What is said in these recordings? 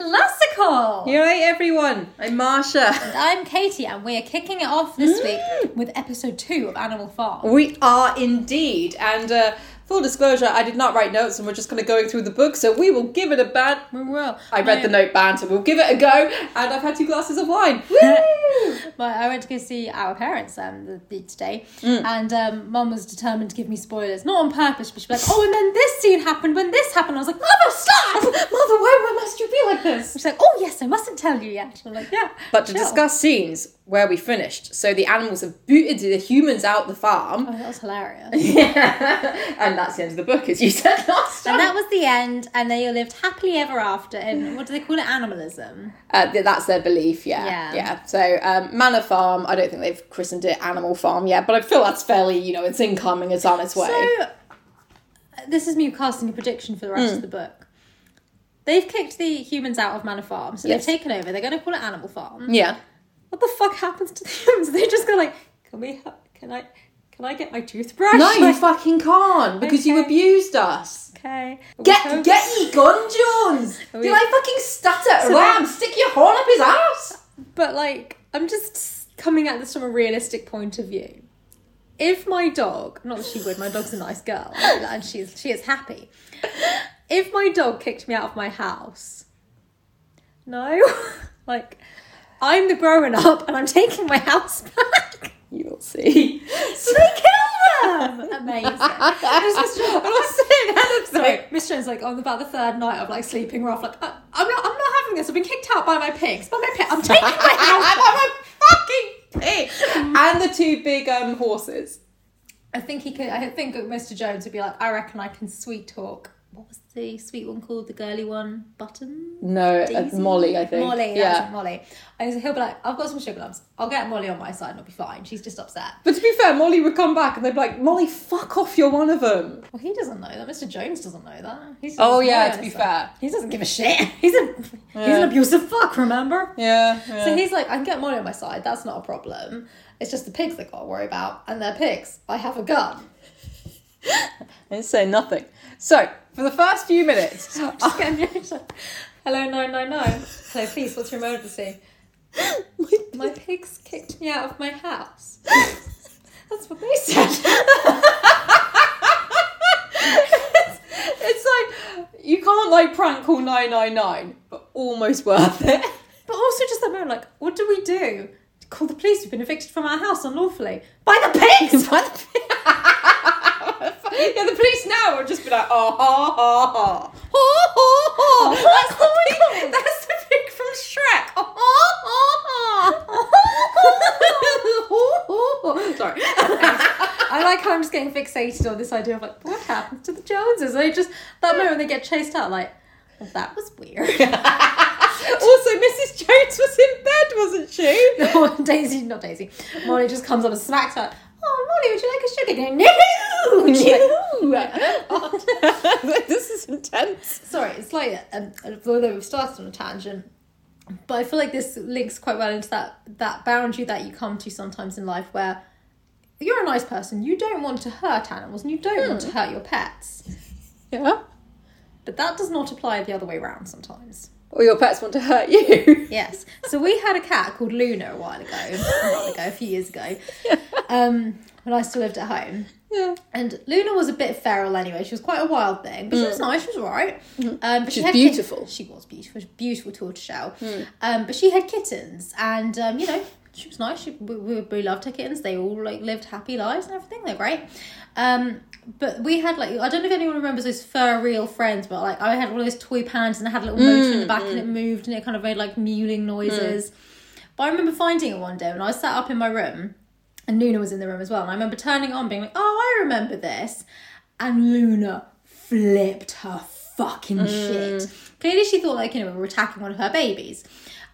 Classical. You right, everyone? I'm Marsha. And I'm Katy, and we are kicking it off this week with episode two of Animal Farm. We are indeed. And uh, full disclosure, I did not write notes and we're just kind of going through the book, so we will give it a. We will. I read the note ban, so we'll give it a go. And I've had two glasses of wine. Woo! But I went to go see our parents um, the, today, Mm. and um, Mum was determined to give me spoilers, not on purpose, but she was like, "Oh, and then this scene happened when this happened." I was like, "Mother, stop! Mother, why, must you be like this? She's like, "Oh yes, I mustn't tell you yet." I'm like, "Yeah." But to chill." discuss scenes where we finished. So the animals have booted the humans out the farm. Oh, that was hilarious. yeah. and that's the end of the book, as you said last time. And that was the end, and they all lived happily ever after. And what do they call it? Animalism. Uh, that's their belief, yeah. Yeah. Yeah. So, um, Manor Farm, I don't think they've christened it Animal Farm yet, but I feel that's fairly, you know, it's incoming, it's on its way. So, uh, this is me casting a prediction for the rest Hmm. of the book. They've kicked the humans out of Manor Farm, so Yes. they've taken over. They're going to call it Animal Farm. yeah. What the fuck happens to them? They just go like, "Can we? Ha- can I? Can I get my toothbrush?" No, you fucking can't because you abused us. okay. Get get ye gun, Jones! we- Did I fucking stutter? So Ram, then- stick your horn up his ass! But like, I'm just coming at this from a realistic point of view. If my dog, not that she would, my dog's a nice girl, and she's she is happy. If my dog kicked me out of my house, no, like, I'm the growing up, and I'm taking my house back. You will see. So they kill them. Amazing. I'm not saying anything. Sorry, Miss Jones like on about the third night of like sleeping rough. Like I, I'm not, I'm not having this. I've been kicked out by my pigs. By my pig. I'm taking my house. back. I'm a fucking pig! and the two big um, horses. I think he could. I think Mr. Jones would be like, I reckon I can sweet talk. What was the sweet one called? The girly one, Button. No, uh? Mollie, I think. Mollie, yeah. yeah, Mollie. And he'll be like, I've got some sugar lumps. I'll get Mollie on my side and I'll be fine. She's just upset. But to be fair, Mollie would come back and they'd be like, Mollie, fuck off, you're one of them. Well, he doesn't know that. Mr. Jones doesn't know that. He's Oh, yeah, to be fair. he doesn't give a shit. He's a he's an abusive fuck. Remember? Yeah. So he's like, I can get Mollie on my side. That's not a problem. It's just the pigs I got to worry about, and they're pigs. I have a gun. I didn't say nothing. So, for the first few minutes, Just getting the action. Hello, nine nine nine. Hello, please. What's your emergency? My pigs kicked me out of my house. That's what they said. it's like, you can't like prank call 999, but almost worth it. But also just that moment, like, what do we do? Call the police. We've been evicted from our house unlawfully by the pigs. yeah, the police now would just be like, oh, ha, ha, ha. Ha, ha, ha. Oh that's the pig, that's the pig from Shrek. Ha, ha, ha. Sorry. I like how I'm just getting fixated on this idea of like, what happens to the Joneses? They just that moment they get chased out, like, well, that was weird. also, Mrs. Jones was in bed, wasn't she? No, Daisy, not Daisy. Mollie just comes up and smacks her. Oh, Mollie, would you like a sugar? Going, no. She's like, this is intense. Sorry, it's like um, although we've started on a tangent, but I feel like this links quite well into that that boundary that you come to sometimes in life where you're a nice person, you don't want to hurt animals, and you don't want to hurt your pets, Yeah. but that does not apply the other way around sometimes. Or your pets want to hurt you. Yes. So we had a cat called Luna a while ago, a while ago, a few years ago, um, when I still lived at home. Yeah. And Luna was a bit feral anyway. She was quite a wild thing, but she was nice. She was alright. Um, but she She's had beautiful. She was beautiful. She was a beautiful tortoiseshell. Um, but she had kittens, and um, you know, she was nice. She, we, we, we loved her kittens. They all like lived happy lives and everything. They're great. Um, but we had like I don't know if anyone remembers those FurReal Friends, but like I had one of those toy pans and it had a little motor in the mm, back and mm. it moved and it kind of made like mewling noises. Mm. But I remember finding it one day when I was sat up in my room and Luna was in the room as well. And I remember turning it on, being like, oh, I remember this. And Luna flipped her fucking shit. Clearly, she thought, like, you know, we were attacking one of her babies.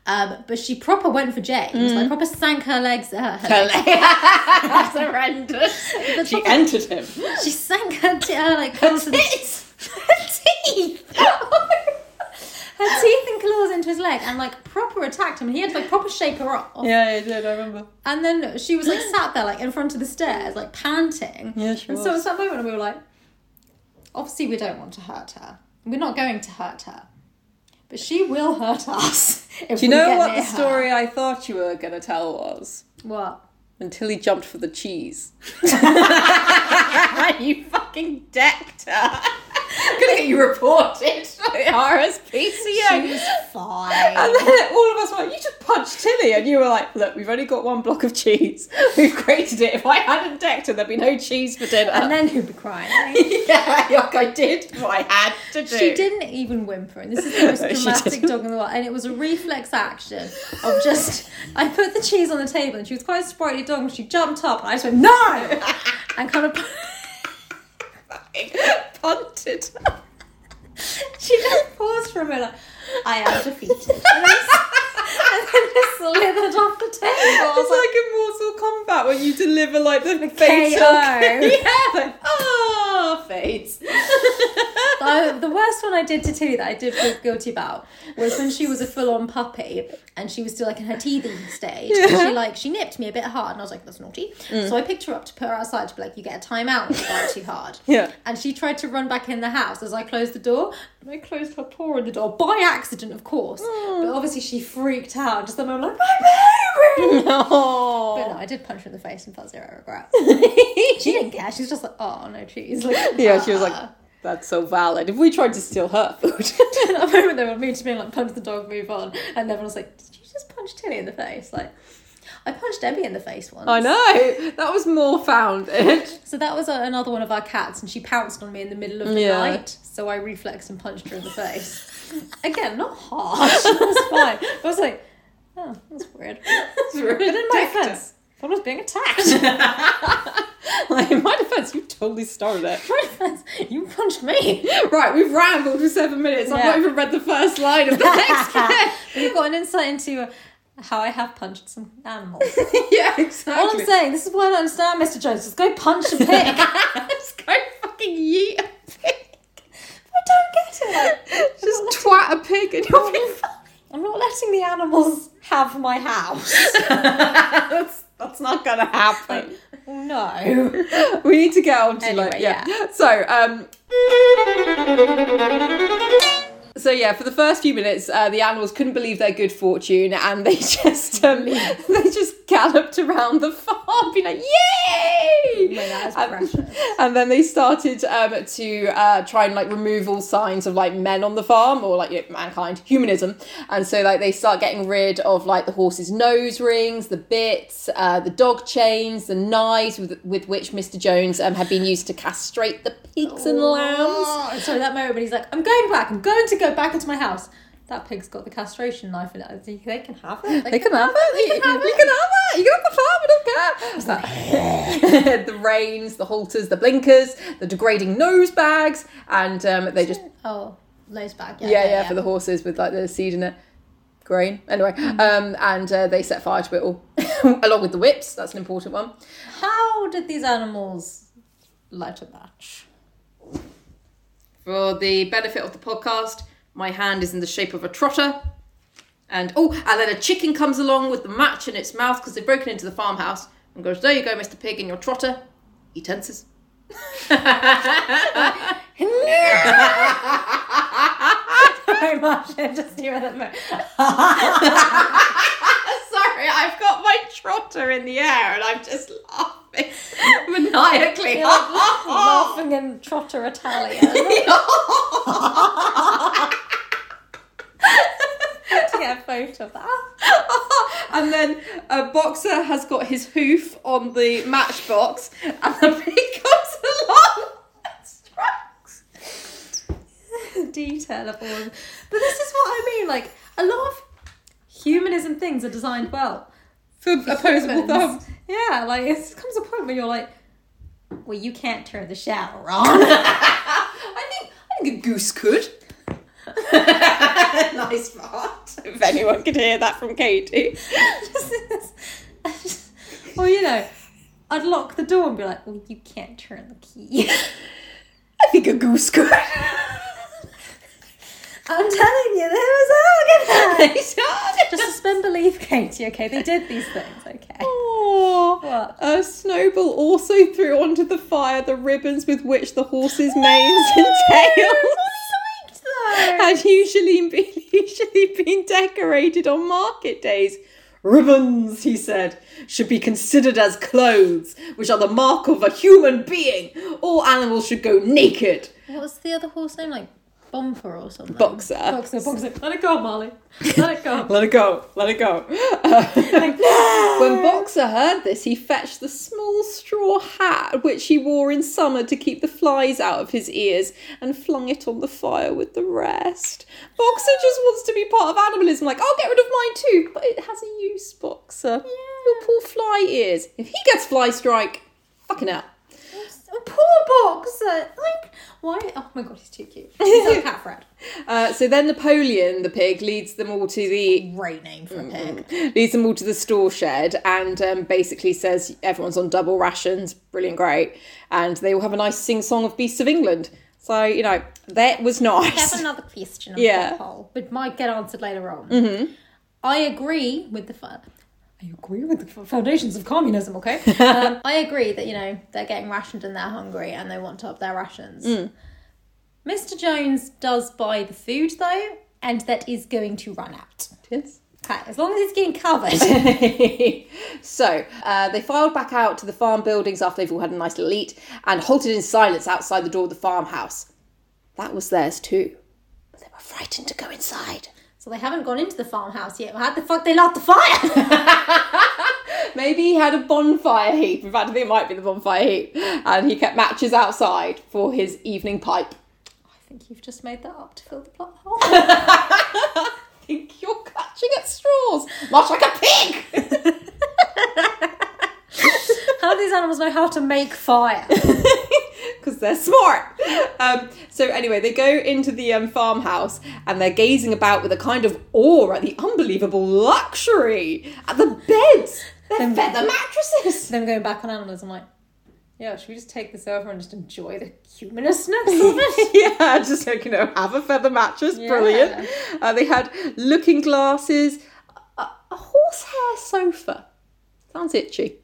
Um, but she proper went for James, like, proper sank her legs. Uh, her legs. That's horrendous. She entered him. She sank her, t- her like, claws into tits. her teeth. her teeth and claws into his leg and like proper attacked him and he had to like proper shake her off. Yeah, I did. I remember. And then she was like sat there like in front of the stairs, like panting. Yeah, she And so at that moment we were like, obviously we don't want to hurt her. We're not going to hurt her. but she will hurt us. Do you know what the her. story I thought you were going to tell was? What? Until he jumped for the cheese. you fucking decked her. Gonna get you reported RSPCA. She was fine. And then all of us were like, you just punched Tilly. And you were like, look, we've only got one block of cheese. We've grated it. If I hadn't decked her, there'd be no cheese for dinner. and then who'd be crying? yeah, like I did what I had to do. She didn't even whimper, and this is the most No, dramatic dog in the world. And it was a reflex action of just I put the cheese on the table, and she was quite a sprightly dog, and she jumped up, and I just went no, and kind of punted. she just paused for a minute. I am defeated, and then, just slithered off the table. It's like, in Mortal Kombat when you deliver like the, The fatal yeah, like ah, face. the, the worst one I did to Tilly that I did feel guilty about was when she was a full on puppy and she was still like in her teething stage. And she like she nipped me a bit hard and I was like, that's naughty. Mm. So I picked her up to put her outside to be like, you get a timeout when you bite too hard. Yeah. And she tried to run back in the house as I closed the door. And I closed her paw in the door by accident, of course. But obviously she freaked out. Just the moment like, my baby! No. But no. I did punch her in the face and felt zero regret. she didn't care. She was just like, oh, no cheese. Like, Yeah, she was "Ah." like, that's so valid. If we tried to steal her food. At that moment, they were me to being like, punch the dog, move on. And everyone was like, did you just punch Tilly in the face? Like, I punched Debbie in the face once. I know. That was more founded. So that was uh, another one of our cats, and she pounced on me in the middle of the Yeah. night. So I reflexed and punched her in the face. Again, not harsh. It was fine. I was like, oh, that's weird. But in my defense, I was being attacked. like, in my defense, you totally started it. my defense, you punched me. Right, we've rambled for seven minutes. I've not even read the first line of the next bit. You've got an insight into how I have punched some animals. yeah, exactly. All. I'm saying, this is what I don't understand, Mr. Jones. Just go punch a pig. Just go fucking yeet a pig. Don't get it. Just twat a pig and you'll be fine. I'm not letting the animals have my house. that's, that's not gonna happen. No. we need to get on to like Anyway, yeah. So um so yeah, for the first few minutes, uh, the animals couldn't believe their good fortune, and they just um, they just galloped around the farm, being like, "Yay!" Yeah, is and, and then they started um, to uh, try and like remove all signs of like men on the farm or like you know, mankind, humanism, and so like they start getting rid of like the horses' nose rings, the bits, uh, the dog chains, the knives with with which Mister Jones um, had been used to castrate the pigs and lambs. Oh, sorry, that moment when he's like, I'm going back, I'm going to go back into my house. That pig's got the castration knife in it. I They can have it. They can have it. They You can have you it. can have it. You can have the farm. I don't care. the reins, the halters, the blinkers, the degrading nose bags, and um, they just Oh, nose bag. Yeah, yeah, yeah, for the horses with like the seed in it. Grain. Anyway, um, and uh, they set fire to it all, along with the whips. That's an important one. How did these animals light a match? For the benefit of the podcast, my hand is in the shape of a trotter. And oh, and then a chicken comes along with the match in its mouth because they've broken into the farmhouse and goes, There you go, Mr. Pig, in your trotter. He tenses. Much. I just knew that moment. Sorry, I've got my trotter in the air and I'm just laughing maniacally. Like laughing in trotter Italian. get a photo of that. and then a boxer has got his hoof on the matchbox, and the pig comes along and strikes. Detail of all. But this is what I mean. Like a lot of humanism things are designed well. For opposable Humans. thumb. Yeah, like it comes a point where you're like, well, you can't turn the shower on. I think I think a goose could. nice fart. If anyone could hear that from Katy. well, you know, I'd lock the door and be like, well, you can't turn the key. I think a goose could. I'm telling you, they was all They started. Just suspend belief, Katy. Okay, they did these things. Okay. Aww. What? Uh, Snowball also threw onto the fire the ribbons with which the horses' manes and tails. Had usually been, usually been decorated on market days. Ribbons, he said, should be considered as clothes, which are the mark of a human being. All animals should go naked. What was the other horse name? Like Bumper or something? Boxer. Boxer, Boxer. Let it go, Mollie. Let it go. Let it go, let it go. when Boxer heard this, he fetched the small straw hat which he wore in summer to keep the flies out of his ears and flung it on the fire with the rest. Boxer just wants to be part of animalism, like, I'll get rid of mine too, but it has a use, Boxer. Your poor fly ears. If he gets fly strike, fucking hell. Poor Boxer. Like, why? Oh my god, he's too cute. He's like Cat Fred. Uh, so then Napoleon, the pig, leads them all to the Great name for a pig. leads them all to the store shed and um, basically says everyone's on double rations. Brilliant, great. And they all have a nice sing song of Beasts of England. So, you know, that was nice. I have another question on Yeah. poll, but might get answered later on. Mm-hmm. I agree with the. Fu- I agree with the foundations of communism. Okay, um, I agree that you know they're getting rationed and they're hungry and they want to up their rations. Mr. Jones does buy the food though, and that is going to run out. Yes. Okay, as long as it's getting covered. so uh, they filed back out to the farm buildings after they've all had a nice little eat and halted in silence outside the door of the farmhouse. That was theirs too, but they were frightened to go inside. So they haven't gone into the farmhouse yet. How the fuck they light the fire? Maybe he had a bonfire heap. In fact, I think it might be the bonfire heap. And he kept matches outside for his evening pipe. I think you've just made that up to fill the plot hole. I think you're catching at straws, much like a pig. how do these animals know how to make fire? because they're smart. Um, so anyway, they go into the um, farmhouse and they're gazing about with a kind of awe at the unbelievable luxury, at the beds, their feather mattresses. them going back on animals, I'm like, yeah, should we just take this over and just enjoy the humanistness of it? yeah, just like you know, have a feather mattress, brilliant. Uh, they had looking glasses, a, a horsehair sofa. Sounds itchy.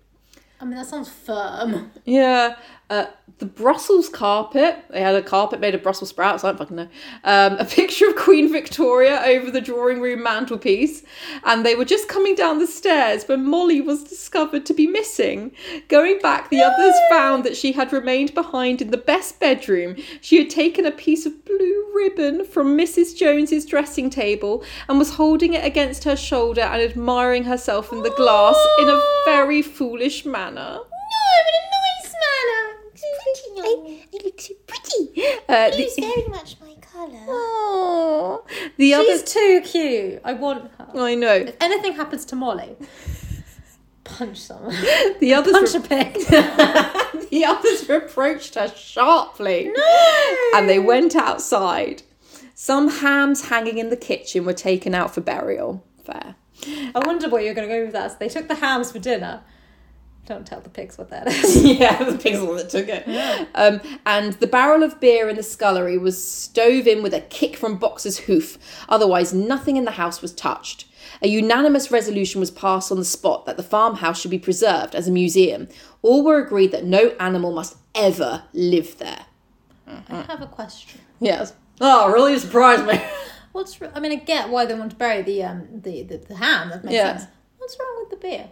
I mean, that sounds firm. Yeah, uh, the Brussels carpet. They had a carpet made of Brussels sprouts. I don't fucking know. Um, a picture of Queen Victoria over the drawing room mantelpiece, and they were just coming down the stairs when Mollie was discovered to be missing. Going back, the others found that she had remained behind in the best bedroom. She had taken a piece of blue ribbon from Mrs. Jones's dressing table and was holding it against her shoulder and admiring herself in the glass in a very foolish manner. No, but a nice manner. I, I look so pretty. Uh, It's the, very much my colour. Aw. the She's others, too cute. I want her. I know. If anything happens to Mollie, punch someone. The others, Punch a pig. the others reproached her sharply, No. and they went outside. Some hams hanging in the kitchen were taken out for burial. Fair. I wonder what you're going to go with that. So they took the hams for dinner. Don't tell the pigs what that is. yeah, the pig's one that took it. Um, and the barrel of beer in the scullery was stove in with a kick from Boxer's hoof. Otherwise, nothing in the house was touched. A unanimous resolution was passed on the spot that the farmhouse should be preserved as a museum. All were agreed that no animal must ever live there. I have a question. Yes. Oh, really surprised me. What's I mean, I get why they want to bury the um the the, the ham. That makes Yeah. sense. What's wrong with the beer?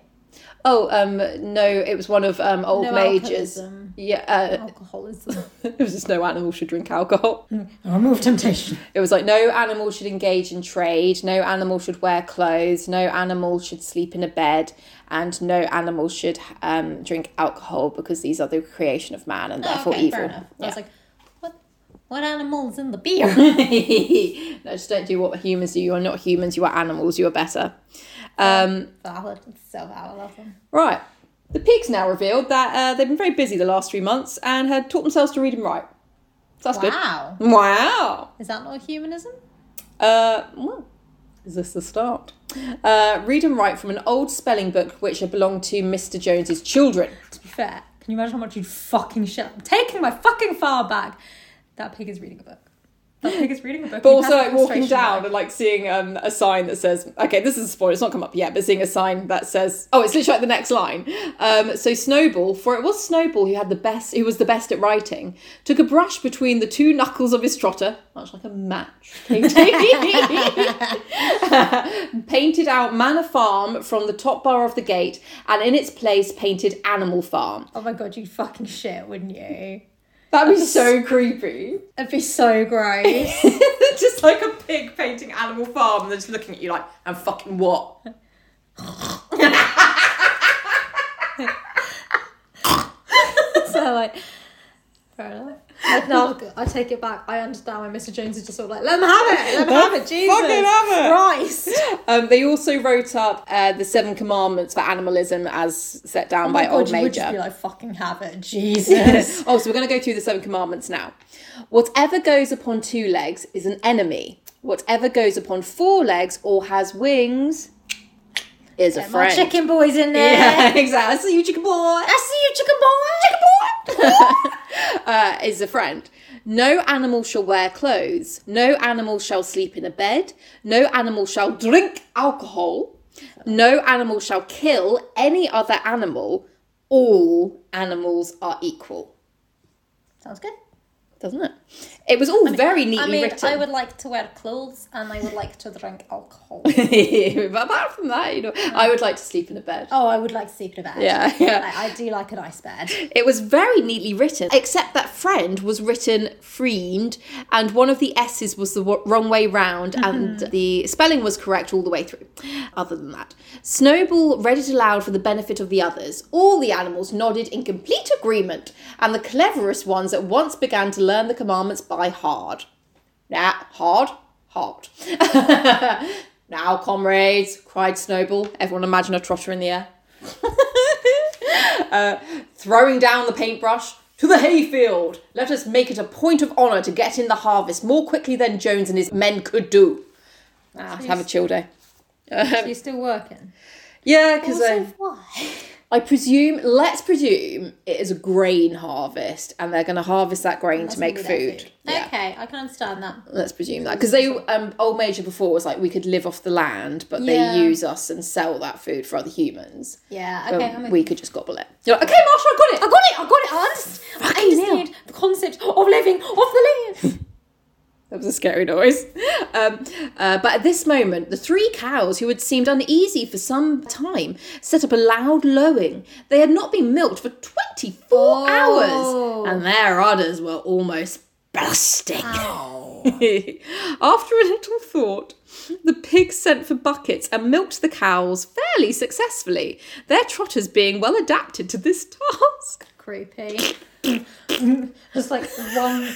Oh, um, no, it was one of um old No majors. alcoholism. Yeah, uh, Alcoholism. it was just no animal should drink alcohol. Remove temptation. It was like no animal should engage in trade, no animal should wear clothes, no animal should sleep in a bed, and no animal should um, drink alcohol because these are the creation of man and therefore okay, evil. fair enough. I was like, what? What animals in the beer? no, just don't do what humans do. You are not humans. You are animals. You are better. Um, valid. It's so valid. I love them. right. The pigs now revealed that uh, they've been very busy the last three months and had taught themselves to read and write. So that's Wow. good. Wow. Is that not humanism? Uh, well, is this the start? Uh, read and write from an old spelling book which had belonged to Mr. Jones's children. To be fair, can you imagine how much you'd fucking shit? I'm taking my fucking file back. That pig is reading a book. That pig is reading a book. But also like walking down mark. and like seeing um, a sign that says, okay, this is a spoiler, it's not come up yet, but seeing a sign that says, oh, it's literally like the next line. Um, so Snowball, for it was Snowball who had the best, who was the best at writing, took a brush between the two knuckles of his trotter, much like a match, painted out Manor Farm from the top bar of the gate, and in its place painted Animal Farm. Oh my god, you'd fucking shit, wouldn't you? That'd be so creepy. It'd be so gross. just like a pig painting Animal Farm and they're just looking at you like, and fucking what? so like, fair enough. Like, no, I take it back. I understand why Mr. Jones is just sort of like, let them have it, let him have it, Jesus fucking have it." Christ. Um, they also wrote up uh, the Seven Commandments for animalism as set down by Oh my Old God, you would just Major. be like, fucking have it, Jesus. oh, so we're going to go through the Seven Commandments now. Whatever goes upon two legs is an enemy. Whatever goes upon four legs or has wings is a My friend. chicken boy's in there. Yeah, exactly. I see you, chicken boy. I see you, chicken boy. Chicken boy. uh, is a friend. No animal shall wear clothes. No animal shall sleep in a bed. No animal shall drink alcohol. No animal shall kill any other animal. All animals are equal. Sounds good. Doesn't it? It was all very neatly I mean, written. I would like to wear clothes and I would like to drink alcohol. but apart from that, you know, I would like to sleep in a bed. oh, I would like to sleep in a bed. Yeah, yeah. I, I do like a nice bed. It was very neatly written, except that friend was written friend, and one of the S's was the w- wrong way round, and mm-hmm. the spelling was correct all the way through. Other than that, Snowball read it aloud for the benefit of the others. All the animals nodded in complete agreement, and the cleverest ones at once began to learn the commandments by heart. Nah, hard, hard. now, comrades, cried Snowball. Everyone imagine a trotter in the air. Uh, throwing down the paintbrush. To the hayfield! Let us make it a point of honour to get in the harvest more quickly than Jones and his men could do. Ah, have a chill day. So you're still working? Yeah, because Also, I, why? I presume, let's presume it is a grain harvest and they're going to harvest that grain to make their food. Yeah. Okay, I can understand that. Let's presume that because they um old major before was like we could live off the land, but Yeah. they use us and sell that food for other humans. Yeah, okay, we could just gobble it. You're like, okay, Marsha, I got it. I got it, I got it, I understand, I understand the concept of living off the land. That was a scary noise. Um, uh, but at this moment, the three cows, who had seemed uneasy for some time, set up a loud lowing. They had not been milked for 24 Oh. hours, and their udders were almost bursting. After a little thought, the pigs sent for buckets and milked the cows fairly successfully, their trotters being well adapted to this task. Creepy. Just like one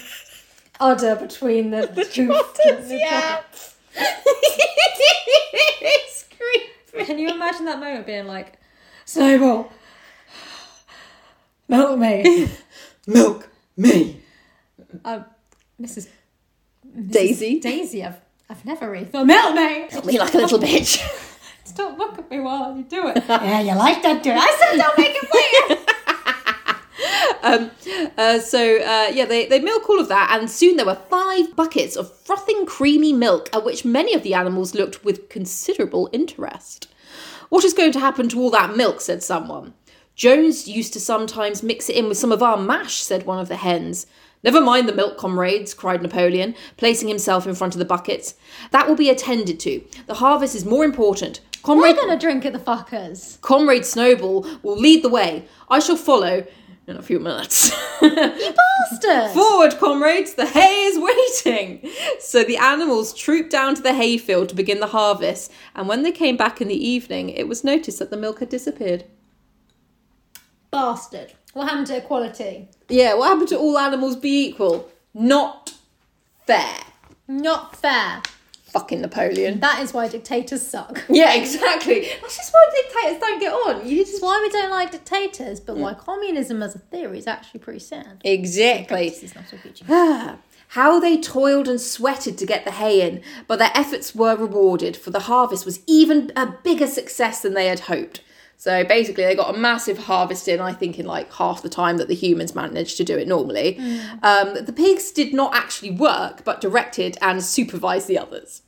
udder between the, two. Trotters, the- yeah. it's creepy. Can you imagine that moment being like, Snowball, milk me. Milk me. um, Mrs. Daisy. Daisy, I've, I've never really thought, milk me. Milk me like a little bitch. Don't look at me while you do it. Yeah, you like that, do I said don't make it weird. Um, uh, so uh, yeah, they, they milk all of that, and soon there were five buckets of frothing, creamy milk, at which many of the animals looked with considerable interest. What is going to happen to all that milk? said someone. Jones used to sometimes mix it in with some of our mash, said one of the hens. Never mind the milk, comrades, cried Napoleon, placing himself in front of the buckets. That will be attended to. The harvest is more important. Comrade. We're gonna drink at the fuckers. Comrade Snowball will lead the way. I shall follow in a few minutes. Bastard. Forward, comrades, the hay is waiting. So the animals trooped down to the hayfield to begin the harvest, and when they came back in the evening, it was noticed that the milk had disappeared. Bastard. What happened to equality? Yeah, what happened to all animals be equal? Not fair. Not fair. Fucking Napoleon. That is why dictators suck. Yeah, exactly. That's just why dictators don't get on. You That's just why we don't like dictators, but why communism as a theory is actually pretty sad. exactly. This is not so good. Ah, How they toiled and sweated to get the hay in, but their efforts were rewarded, for the harvest was even a bigger success than they had hoped. So basically, they got a massive harvest in, I think, in like half the time that the humans managed to do it normally. Um, the pigs did not actually work, but directed and supervised the others.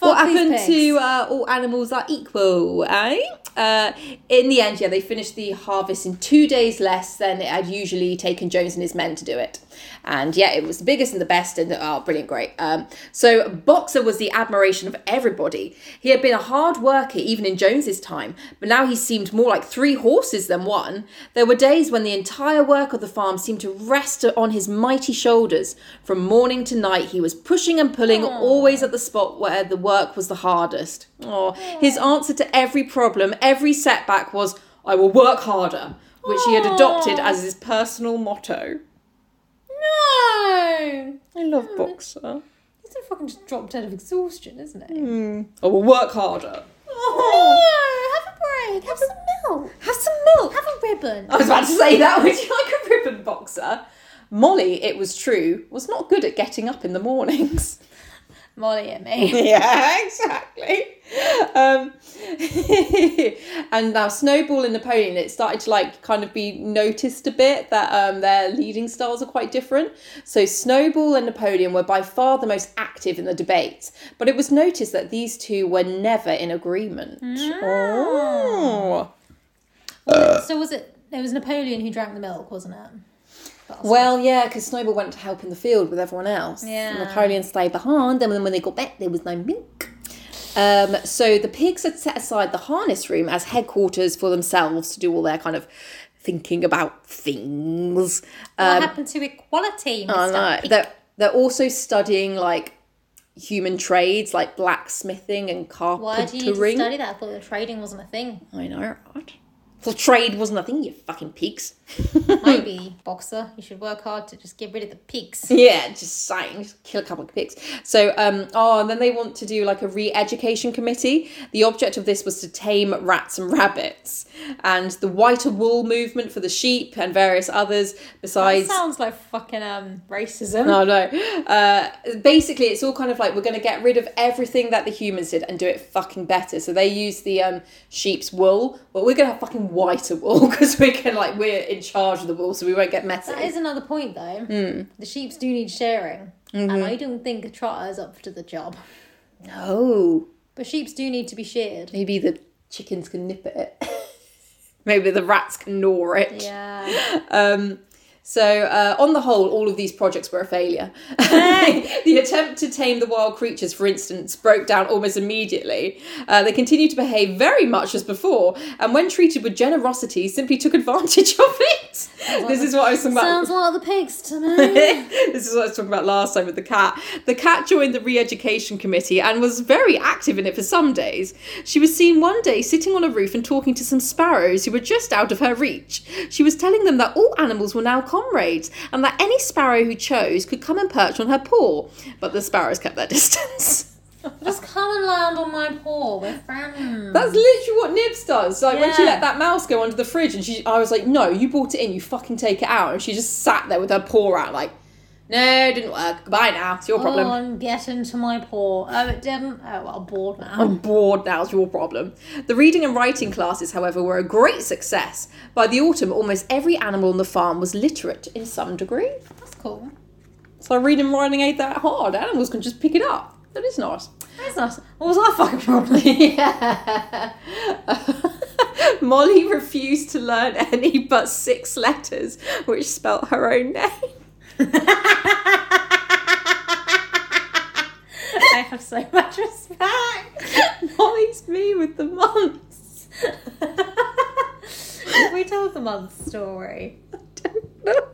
What Fuck these happened pigs. to uh, all animals are equal, eh? Uh, in the end, yeah, they finished the harvest in two days less than it had usually taken Jones and his men to do it. And yeah, it was the biggest and the best, and oh, brilliant, great. Um, so Boxer was the admiration of everybody. He had been a hard worker even in Jones's time, but now he seemed more like three horses than one. There were days when the entire work of the farm seemed to rest on his mighty shoulders. From morning to night, he was pushing and pulling, always at the spot where the work was the hardest. Oh, his answer to every problem, every setback was, "I will work harder," which he had adopted as his personal motto. No! I love Boxer. He's gonna fucking just drop dead of exhaustion, isn't he? Hmm. I will work harder. No! Have a break. Have some milk. Have some milk. Have a ribbon. I was about to say that. Would you like a ribbon boxer? Mollie, it was true, was not good at getting up in the mornings. Mollie and me. yeah, exactly. Um, and now Snowball and Napoleon, it started to like kind of be noticed a bit that um, their leading styles are quite different. So Snowball and Napoleon were by far the most active in the debates, but it was noticed that these two were never in agreement. Oh. so was it? It was Napoleon who drank the milk, wasn't it? Well, yeah, because Snowball went to help in the field with everyone else. Yeah. Napoleon stayed behind, and then when they got back, there was no milk. Um, so the pigs had set aside the harness room as headquarters for themselves to do all their kind of thinking about things. what Um, happened to equality, Mr. I know. They're, they're also studying like human trades like blacksmithing and Why do you need to carpentering. study that? I thought the trading wasn't a thing. I know, right? Well, trade wasn't a thing, you fucking pigs. Maybe, boxer, you should work hard to just get rid of the pigs. Yeah, just saying, just kill a couple of pigs. So, um, oh, and then they want to do like a re-education committee. The object of this was to tame rats and rabbits, and the whiter wool movement for the sheep and various others. That Besides, sounds like fucking um racism. no, no. Uh, basically, it's all kind of like we're going to get rid of everything that the humans did and do it fucking better. So they use the um, sheep's wool, but we're going to have fucking whiter wool because we can like we're in charge of the wool, so we won't get messy. That is another point, though. Hmm. The sheeps do need sharing, Mm-hmm. and I don't think a trotter is up to the job. no. But sheeps do need to be sheared. Maybe the chickens can nip at it. Maybe the rats can gnaw it. Yeah. Um, so, uh, on the whole, all of these projects were a failure. the attempt to tame the wild creatures, for instance, broke down almost immediately. Uh, they continued to behave very much as before, and when treated with generosity, simply took advantage of it. This is what I was talking about. Sounds like the pigs to me. this is what I was talking about last time with the cat. The cat joined the re education committee and was very active in it for some days. She was seen one day sitting on a roof and talking to some sparrows who were just out of her reach. She was telling them that all animals were now comrades and that any sparrow who chose could come and perch on her paw. But the sparrows kept their distance. Just come and land on my paw. We're friends. That's literally what Nibs does. Like when she Yeah. let that mouse go under the fridge, and she, I was like, "No, you brought it in. You fucking take it out." And she just sat there with her paw out, like, "No, it didn't work. Goodbye now. It's your problem." Oh, and get into my paw. Oh, it didn't. Oh, well, I'm bored now. I'm bored now, it's your problem. The reading and writing classes, however, were a great success. By the autumn, almost every animal on the farm was literate in some degree. That's cool. So reading and writing ain't that hard. Animals can just pick it up. That is nice. That's nice. What was our fucking problem? yeah. Mollie refused to learn any but six letters, which spelt her own name. I have so much respect. Mollie's me with the months. Have we told the month story? I don't know.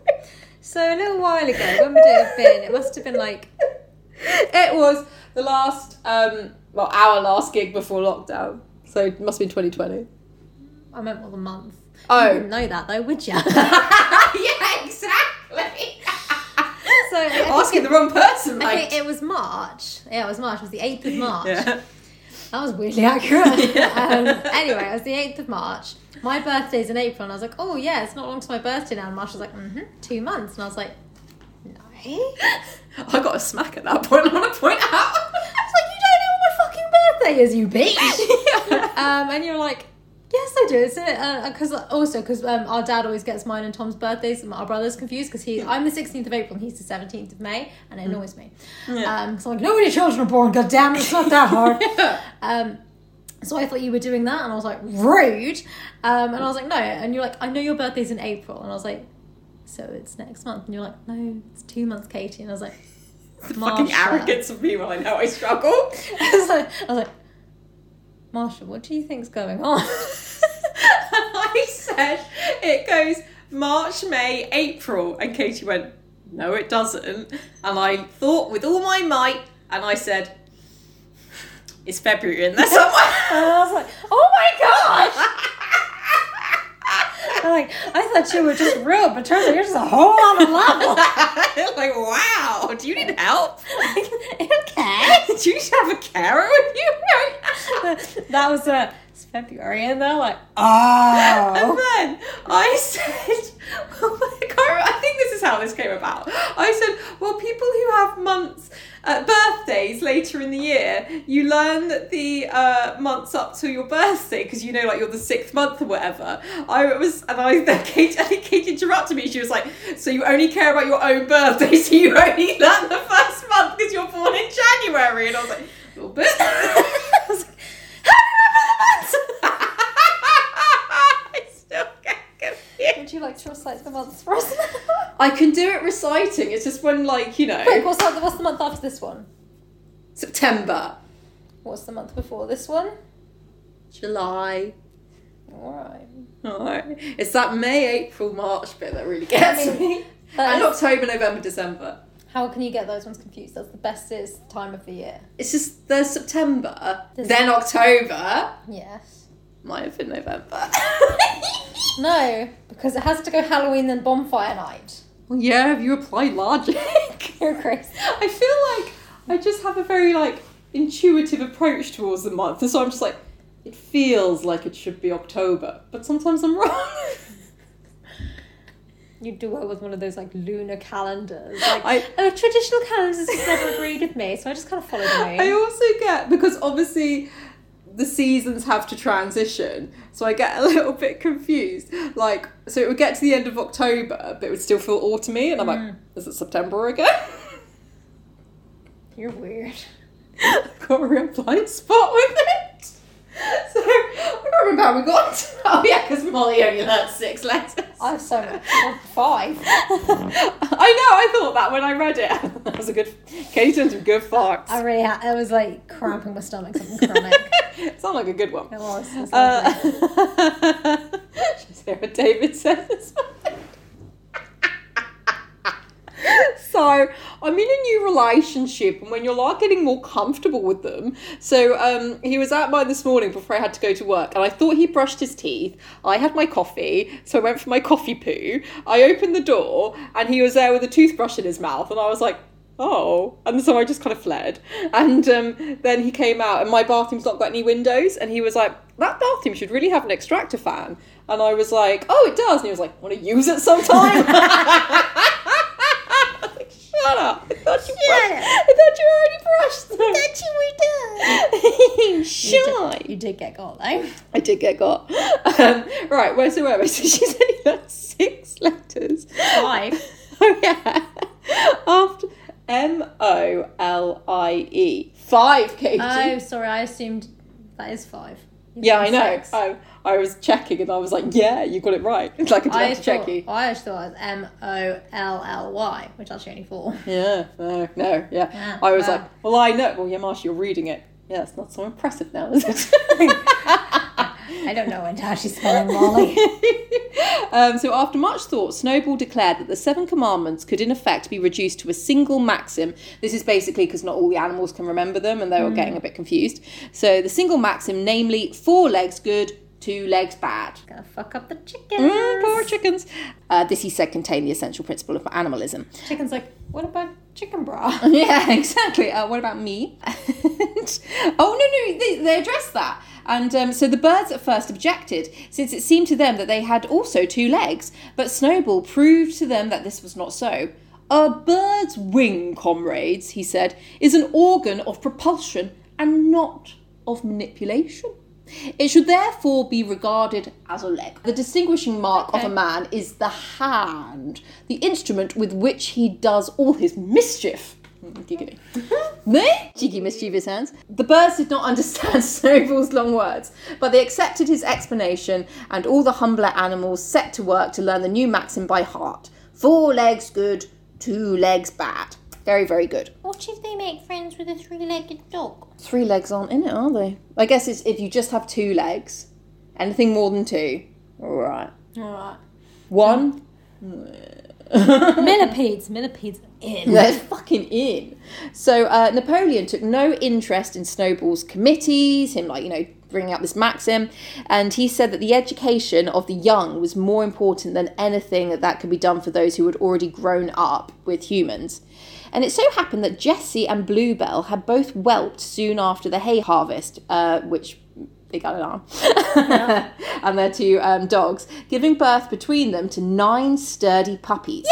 So a little while ago, when would it have been? It must have been like It was the last, um, well, our last gig before lockdown. So it must be 2020. I meant what the month. Oh. You wouldn't know that though, would you? yeah, exactly. So Asking it- the wrong person, I think it was March. Yeah, it was March. It was the eighth of March. yeah. That was weirdly accurate. um, anyway, it was the 8th of March. My birthday's in April, and I was like, oh, yeah, it's not long to my birthday now. And Marsh was like, mm hmm, two months. And I was like, no. I got a smack at that point. I want to point out. I was like, you don't know what my fucking birthday is, you bitch. um, and you're like, Yes, I do. It's because also because um, our dad always gets mine and Tom's birthdays and our brothers confused because he I'm the 16th of April and he's the 17th of May and it annoys me. Yeah. Um, so I'm like, no, when your children are born, god damn, it, it's not that hard. um, so I thought you were doing that, and I was like, rude. Um, and I was like, no. And you're like, I know your birthday's in April, and I was like, so it's next month. And you're like, no, it's two months, Katy. And I was like, Fucking Marsha. arrogance of me when I know I struggle. I was like, I was like, Marsha, what do you think's going on? and I said it goes March, May, April, and Katy went, no, it doesn't. And I thought with all my might, and I said, it's February in there somewhere. And I was like, oh my gosh! I'm like, I thought you were just rude, but turns out you're just a whole other level. like, wow, do you need help? Like, okay. Do you have a carer with you that was uh, it's February, and they're like, Ah And oh. then I said, I, can't I think this is how this came about. I said, well, people who have months, uh, birthdays later in the year, you learn the uh, months up to your birthday because you know, like you're the sixth month or whatever. I was, and I then Kate, I think Kate interrupted me. She was like, so you only care about your own birthday, so you only learn the first month because you're born in January. And I was like, a little bit. I was like, how do you remember the months? I still get confused. Would you like months for us? I can do it reciting. It's just when, like, you know, Quick, what's the, what's the month after this one? September, What's the month before this one? July. Alright. Alright. It's that May, April, March bit that really gets I mean, me. And is- October, November, December. How can you get those ones confused? That's the bestest time of the year. It's just there's September, then October. Yes. Might have been November. No, because it has to go Halloween then bonfire night. well, yeah, if you apply logic. You're crazy. I feel like I just have a very like intuitive approach towards the month, and so I'm just like, it feels like it should be October, but sometimes I'm wrong. You do it with one of those like lunar calendars. Like, I- oh, traditional calendars has never agreed with me, so I just kind of follow the moon. I also get because obviously the seasons have to transition, so I get a little bit confused. Like, so it would get to the end of October, but it would still feel autumny, and I'm like, mm. is it September again? You're weird. got a real blind spot with it. So I can't remember how we got. To, oh yeah, because Mollie only learned six letters. I have so much. Well, Five. I know. I thought that when I read it. that was a good. Katy done some good farts. I really had. I was like cramping my stomach, something chronic. Sound like a good one. It was. It was lovely. Uh, just hear what David says. so I'm in a new relationship, and when you're like getting more comfortable with them, so um, he was at mine this morning before I had to go to work, and I thought he brushed his teeth. I had my coffee, so I went for my coffee poo. I opened the door, and he was there with a toothbrush in his mouth, and I was like. Oh, and so I just kind of fled. And um, then he came out, and my bathroom's not got any windows. And he was like, That bathroom should really have an extractor fan. And I was like, Oh, it does. And he was like, Want to use it sometime? I was like, Shut up. I thought you, brushed, I thought you already brushed them. That you were done. Shy. You did get got though. I did get got. Um, right, where's the word? So she's only got six letters. Five. Oh yeah. After M O L I E. Five, Katy. Oh, sorry. I assumed that is five. You yeah, I know. six. I, I was checking and I was like, yeah, you got it right. It's like didn't I you. I actually thought it was M O L L Y, which I'll show you four. Yeah, no, no, yeah. Yeah, I was like, well, I know. Well, yeah, Marsh, you're reading it. Yeah, it's not so impressive now, is it? I don't know when to actually spell Mollie. um, so, after much thought, Snowball declared that the Seven Commandments could, in effect, be reduced to a single maxim. This is basically because not all the animals can remember them and they were getting a bit confused. So, the single maxim, namely, four legs good, two legs bad. Gonna fuck up the chickens. Mm, poor chickens. Uh, this, he said, contained the essential principle of animalism. Chicken's like, what about chicken bra? Yeah, exactly. Uh, what about me? And- oh, no, no, they, they addressed that. And um, so the birds at first objected, since it seemed to them that they had also two legs. But Snowball proved to them that this was not so. A bird's wing, comrades, he said, is an organ of propulsion and not of manipulation. It should therefore be regarded as a leg. The distinguishing mark of a man is the hand, the instrument with which he does all his mischief. Hmm, Giggity. Meh? Cheeky mischievous hands. The birds did not understand Snowball's long words, but they accepted his explanation, and all the humbler animals set to work to learn the new maxim by heart. Four legs good, two legs bad. Very, very good. What if they make friends with a three-legged dog? Three legs aren't in it, are they? I guess it's if you just have two legs. Anything more than two. Alright. Alright. One. Millipedes. Millipedes in. They're fucking in. So uh, Napoleon took no interest in Snowball's committees, him like, you know, bringing up this maxim, and he said that the education of the young was more important than anything that, that could be done for those who had already grown up with humans. And it so happened that Jessie and Bluebell had both whelped soon after the hay harvest, uh, which they got it on, and their two um, dogs, giving birth between them to nine sturdy puppies.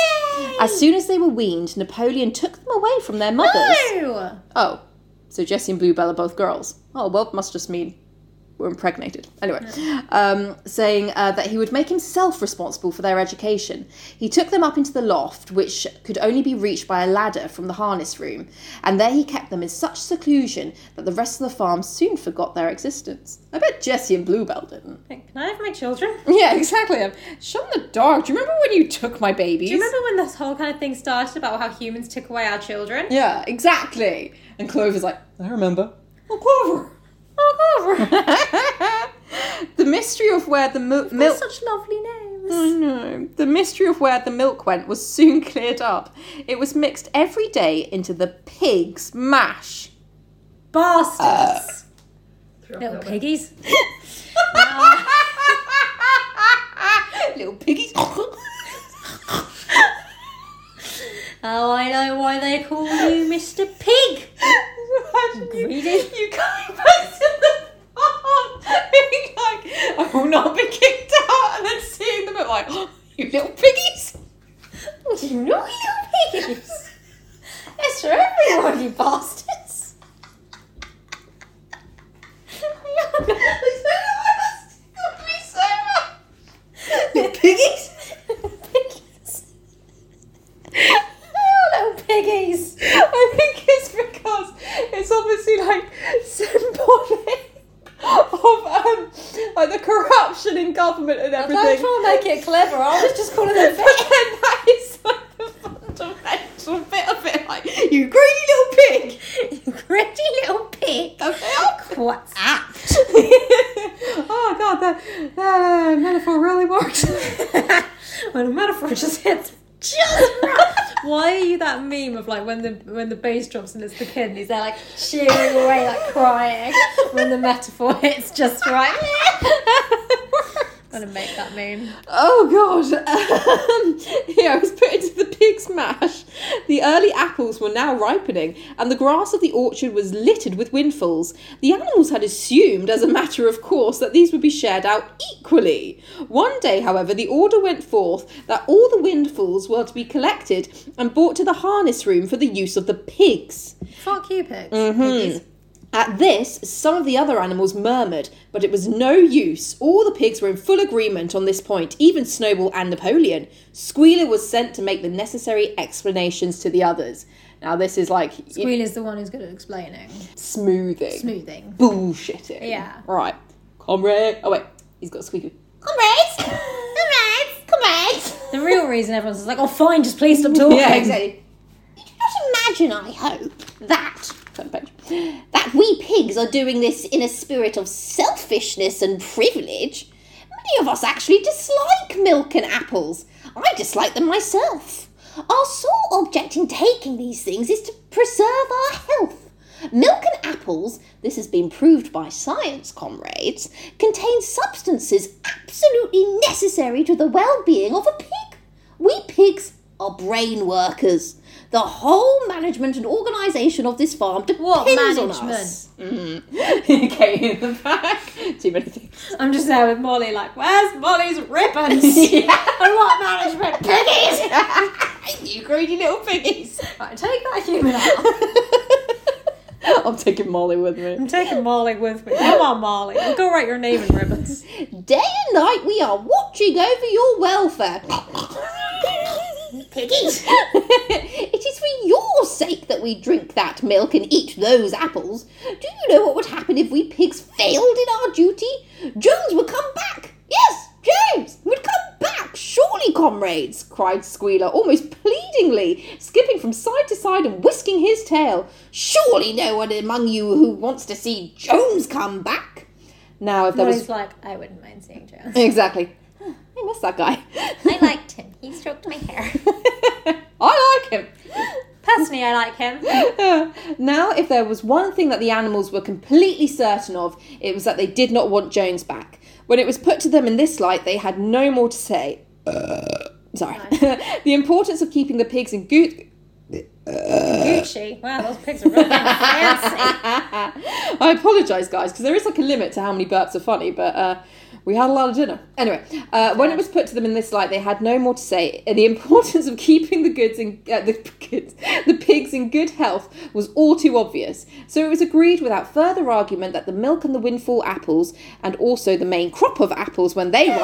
As soon as they were weaned, Napoleon took them away from their mothers. No! Oh, so Jessie and Bluebell are both girls. Oh, well, must just mean we're impregnated. Anyway, um, saying uh, that he would make himself responsible for their education. He took them up into the loft, which could only be reached by a ladder from the harness room, and there he kept them in such seclusion that the rest of the farm soon forgot their existence. I bet Jessie and Bluebell didn't. Can I have my children? Yeah, exactly. Um, Shut in the dark. Do you remember when you took my babies? Do you remember when this whole kind of thing started about how humans took away our children? Yeah, exactly. And Clover's like, I remember. Oh, Clover. Oh, Clover. the mystery of where the mil- They're milk. such lovely names. I know. The mystery of where the milk went was soon cleared up. It was mixed every day into the pig's mash. Bastards. Uh. Ah. Little piggies. Little piggies. Oh, I know why they call you Mr. Pig. Imagine you, Greedy. you going back to the farm, being like, I will not be kicked out, and then seeing them at like, oh, you little piggies. You know little piggies. It's for everyone, you bastards. Little piggies. piggies. Piggies. I think it's because it's obviously like symbolic of um like the corruption in government and everything. I everything. don't try to make it clever. I was just calling them But then that is like the fundamental bit of it, like you greedy little pig. You greedy little pig. Okay, up. What's up? oh god, that that uh, metaphor really works. when a metaphor just hits just right. Why are you that meme of like when the when the bass drops and it's the kid and he's there like cheering away like crying when the metaphor hits just right? I'm gonna make that meme. Oh god. Um, yeah, I was put into the pig's mash. The early apples were now ripening, and the grass of the orchard was littered with windfalls. The animals had assumed, as a matter of course, that these would be shared out equally. One day, however, the order went forth that all the windfalls were to be collected and brought to the harness room for the use of the pigs. Fuck you, pigs. Mm-hmm. At this, some of the other animals murmured, but it was no use. All the pigs were in full agreement on this point, even Snowball and Napoleon. Squealer was sent to make the necessary explanations to the others. Now, this is like Squealer's the one who's good at explaining. smoothing, Smoothing. bullshitting. Yeah. Right. Comrade. Oh, wait. He's got a squeaky. Comrades! Comrades! Comrades! The real reason everyone's like, oh fine, just please stop talking. Yeah, exactly. You do not imagine, I hope, that Turn the page. That we pigs are doing this in a spirit of selfishness and privilege. Many of us actually dislike milk and apples. I dislike them myself. Our sole object in taking these things is to preserve our health. Milk and apples, this has been proved by science, comrades, contain substances absolutely necessary to the well being of a pig. We pigs are brain workers. The whole management and organisation of this farm depends What on management? Mm-hmm. us. okay, in the back. Too many things. I'm just there with Mollie, like, where's Mollie's ribbons? Yeah. and what management? Piggies! you greedy little piggies. right, take that human out. I'm taking Mollie with me. I'm taking Mollie with me. Come on, Mollie. We'll go write your name in ribbons. Day and night we are watching over your welfare. Piggies! it is for your sake that we drink that milk and eat those apples. Do you know what would happen if we pigs failed in our duty? Jones would come back! Yes, Jones would come back! Surely, comrades! cried Squealer almost pleadingly, skipping from side to side and whisking his tail. Surely no one among you who wants to see Jones come back! Now, if there was like, I wouldn't mind seeing Jones. exactly, I miss that guy. I liked him. He stroked my hair. I like him. Personally, I like him. now, if there was one thing that the animals were completely certain of, it was that they did not want Jones back. When it was put to them in this light, they had no more to say. Sorry. the importance of keeping the pigs in good. Gucci. Wow, those pigs are really fancy. I apologise, guys, because there is like a limit to how many burps are funny, but uh, we had a lot of dinner. Anyway, uh, when it was put to them in this light, they had no more to say. The importance of keeping the goods in uh, the goods, the pigs in good health was all too obvious. So it was agreed without further argument that the milk and the windfall apples, and also the main crop of apples when they Hey!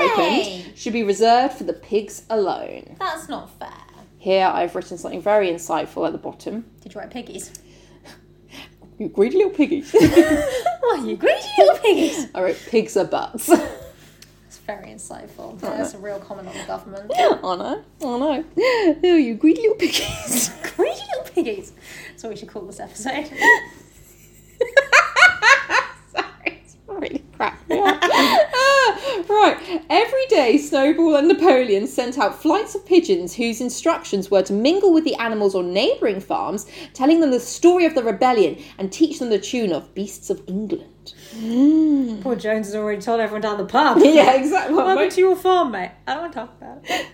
ripened, should be reserved for the pigs alone. That's not fair. Here, I've written something very insightful at the bottom. Did you write piggies? You greedy little piggies. Oh, you greedy little piggies. I wrote pigs are butts. Very insightful. That's a real comment on the government. Oh no, oh no. Oh, you greedy little piggies. greedy little piggies. That's what we should call this episode. Sorry, it's really crap. Ah, right, every day Snowball and Napoleon sent out flights of pigeons whose instructions were to mingle with the animals on neighbouring farms, telling them the story of the rebellion and teach them the tune of Beasts of England. Poor Jones has already told everyone down the pub. Yeah, exactly. What Well, happened to your farm, mate? I don't want to talk about it.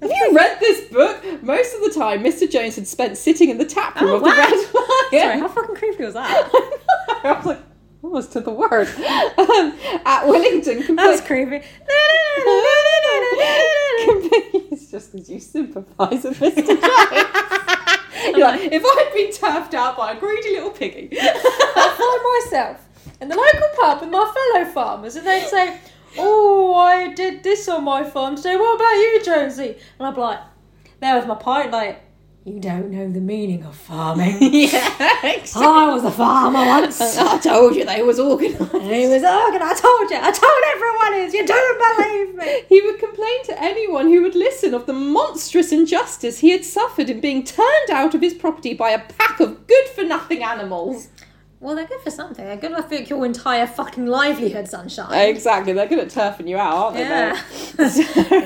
Have you read this book? Most of the time, Mr. Jones had spent sitting in the tap room Oh, of wow. the Red Lion. Sorry, how fucking creepy was that? I was like, almost to the word. Um, at Willingdon, That was creepy. it's just because you sympathise with Mr. Jones. You're like, if I'd been tapped out by a greedy little piggy. I find myself in the local pub with my fellow farmers, and they'd say, "Oh, I did this on my farm today. What about you, Jonesy?" And I'd be like, "There was my pint, like." You don't know the meaning of farming. yeah, exactly. I was a farmer once. I told you they was organised. He was, and I told you, I told everyone is, you don't believe me. He would complain to anyone who would listen of the monstrous injustice he had suffered in being turned out of his property by a pack of good for nothing animals. Well, they're good for something. They're good enough for your entire fucking livelihood, sunshine. Exactly, they're good at turfing you out, aren't they? Yeah. babe?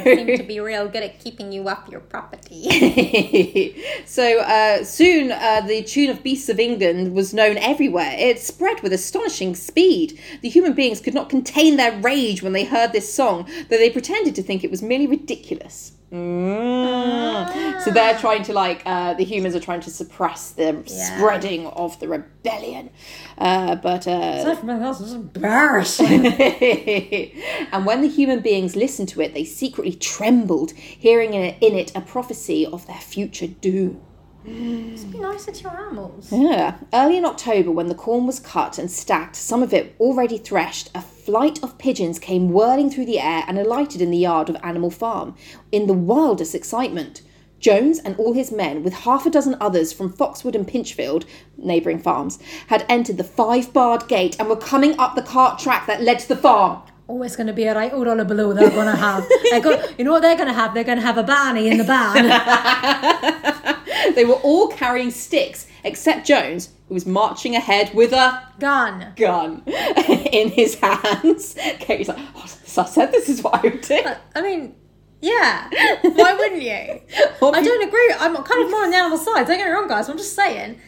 They seem to be real good at keeping you off your property. so uh, soon, uh, the tune of Beasts of England was known everywhere. It spread with astonishing speed. The human beings could not contain their rage when they heard this song, though they pretended to think it was merely ridiculous. Mm. So they're trying to like uh, the humans are trying to suppress the Yeah. spreading of the rebellion, uh, but uh, Aside from else, it's embarrassing. and when the human beings listened to it, they secretly trembled, hearing in it a prophecy of their future doom. Be nicer to your animals. Yeah. Early in October, when the corn was cut and stacked, some of it already threshed, a flight of pigeons came whirling through the air and alighted in the yard of Animal Farm in the wildest excitement. Jones and all his men, with half a dozen others from Foxwood and Pinchfield, neighbouring farms, had entered the five barred gate and were coming up the cart track that led to the farm. Always going to be a right old dollar below they're going to have. Got, you know what they're going to have? They're going to have a Barney in the van. They were all carrying sticks, except Jones, who was marching ahead with a Gun. gun in his hands. Katy's like, oh, so I said this is what I would do. Uh, I mean, yeah. Why wouldn't you? I don't agree. I'm kind of more on the animal side. Don't get me wrong, guys. I'm just saying.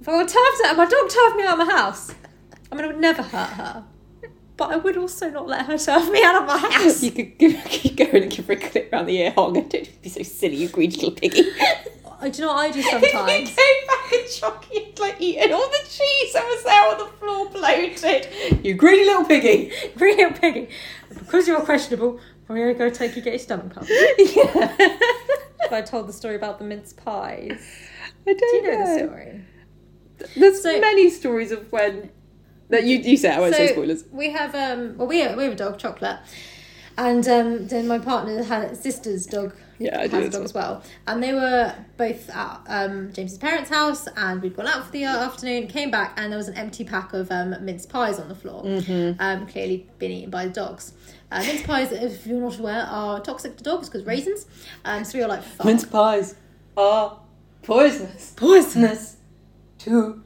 If I were turfed out, my dog turfed me out of my house, I mean, I would never hurt her. But I would also not let her turf me out of my house. You could give, keep going and give her a clip around the ear hog. Don't be so silly, you greedy little piggy. Do you know what I do you sometimes? came back and Chucky had like eaten all the cheese that was there on the floor bloated. You greedy little piggy. greedy it, piggy. Because you're questionable, I'm going to go take you get your stomach pumped. yeah. I told the story about the mince pies. I don't Do you know the story? There's So- many stories of when that you you say. I won't say spoilers. We have um well we have, we have a dog, chocolate. And um, then my partner had sister's dog. Yeah, I do has a as dog well. as well. And they were both at um, James's parents' house, and we'd gone out for the uh, afternoon. Came back, and there was an empty pack of um, mince pies on the floor. Mm-hmm. Um, clearly been eaten by the dogs. Uh, mince pies, if you're not aware, are toxic to dogs because raisins. Um, so we were like, Fuck. Mince pies are poisonous poisonous to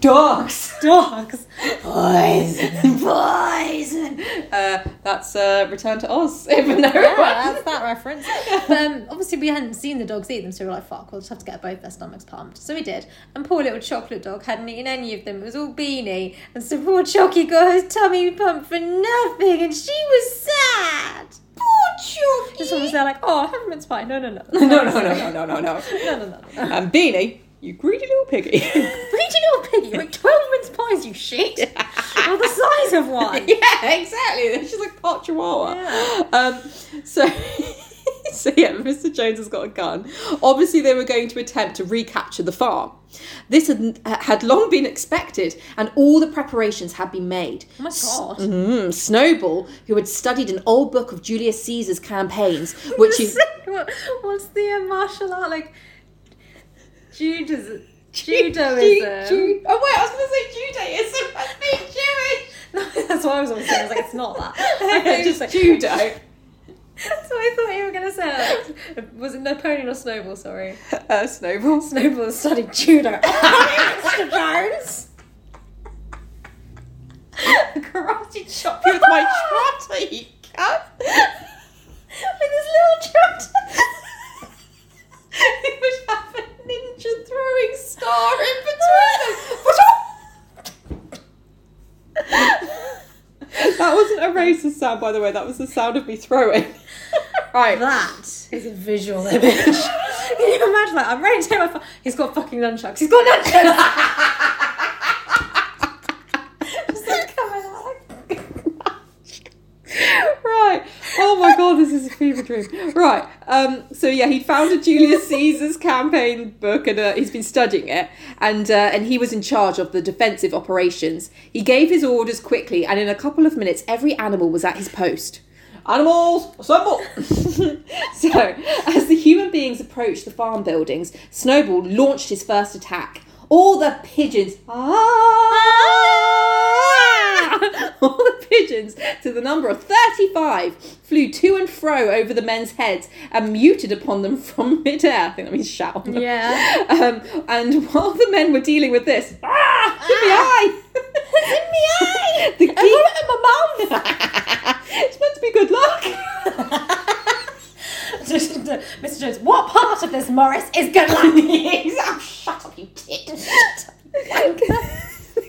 dogs. dogs. Poison, poison. Uh, that's uh, Return to Oz. Even though yeah, that's that reference. But um, obviously, we hadn't seen the dogs eat them, so we were like, fuck, we'll just have to get both their stomachs pumped. So we did. And poor little chocolate dog hadn't eaten any of them. It was all beanie. And so poor Chocky got his tummy pumped for nothing, and she was sad. Poor Chocky. And someone was there like, oh, have a mince pie. No, no, no. no, no, no, no, no, no, no. No, no, no, no. And Beanie, you greedy little piggy. Greedy little piggy, ate 12 mince pies, you shit. Or the size of one. yeah, exactly. She's like part chihuahua. Yeah. Um, so, so yeah, Mr. Jones has got a gun. Obviously, they were going to attempt to recapture the farm. This had, had long been expected, and all the preparations had been made. Oh my god. Mm, Snowball, who had studied an old book of Julius Caesar's campaigns, which What- What's the uh, martial art like? Judaism. Ju- Judaism. Ju- oh wait, I was going to say Judaism. I think Jewish. No, that's what I was always saying. I was like, it's not that. Okay, just like, judo. That's what I thought you were going to say. Was it Napoleon or Snowball? Sorry. Uh, Snowball. Snowball studied judo. Mr. Jones. Karate chop you with my trotter, you. With his little trot. he would have a ninja throwing star in between them. that wasn't a racist sound, by the way. That was the sound of me throwing. right. That is a visual image. Can you imagine that? I'm ready to take my phone. He's got fucking nunchucks. He's got nunchucks. Just like coming out like- right. Oh my god, this is a fever dream. Right. Um. So yeah, he found a Julius Caesar's campaign book, and uh, he's been studying it, and uh, and he was in charge of the defensive operations. He gave his orders quickly, and in a couple of minutes, every animal was at his post. Animals, assemble! so, as the human beings approached the farm buildings, Snowball launched his first attack. All the pigeons, ah! all the pigeons, to the number of 35, flew to and fro over the men's heads and muted upon them from midair. I think that means shout. on them. Yeah. Um, and while the men were dealing with this, ah, in the eye! It's in the eye. The I got it in my mouth. it's meant to be good luck. Mr. Jones, what part of this, Morris, is luck? Exactly. Oh, shut up, you tit.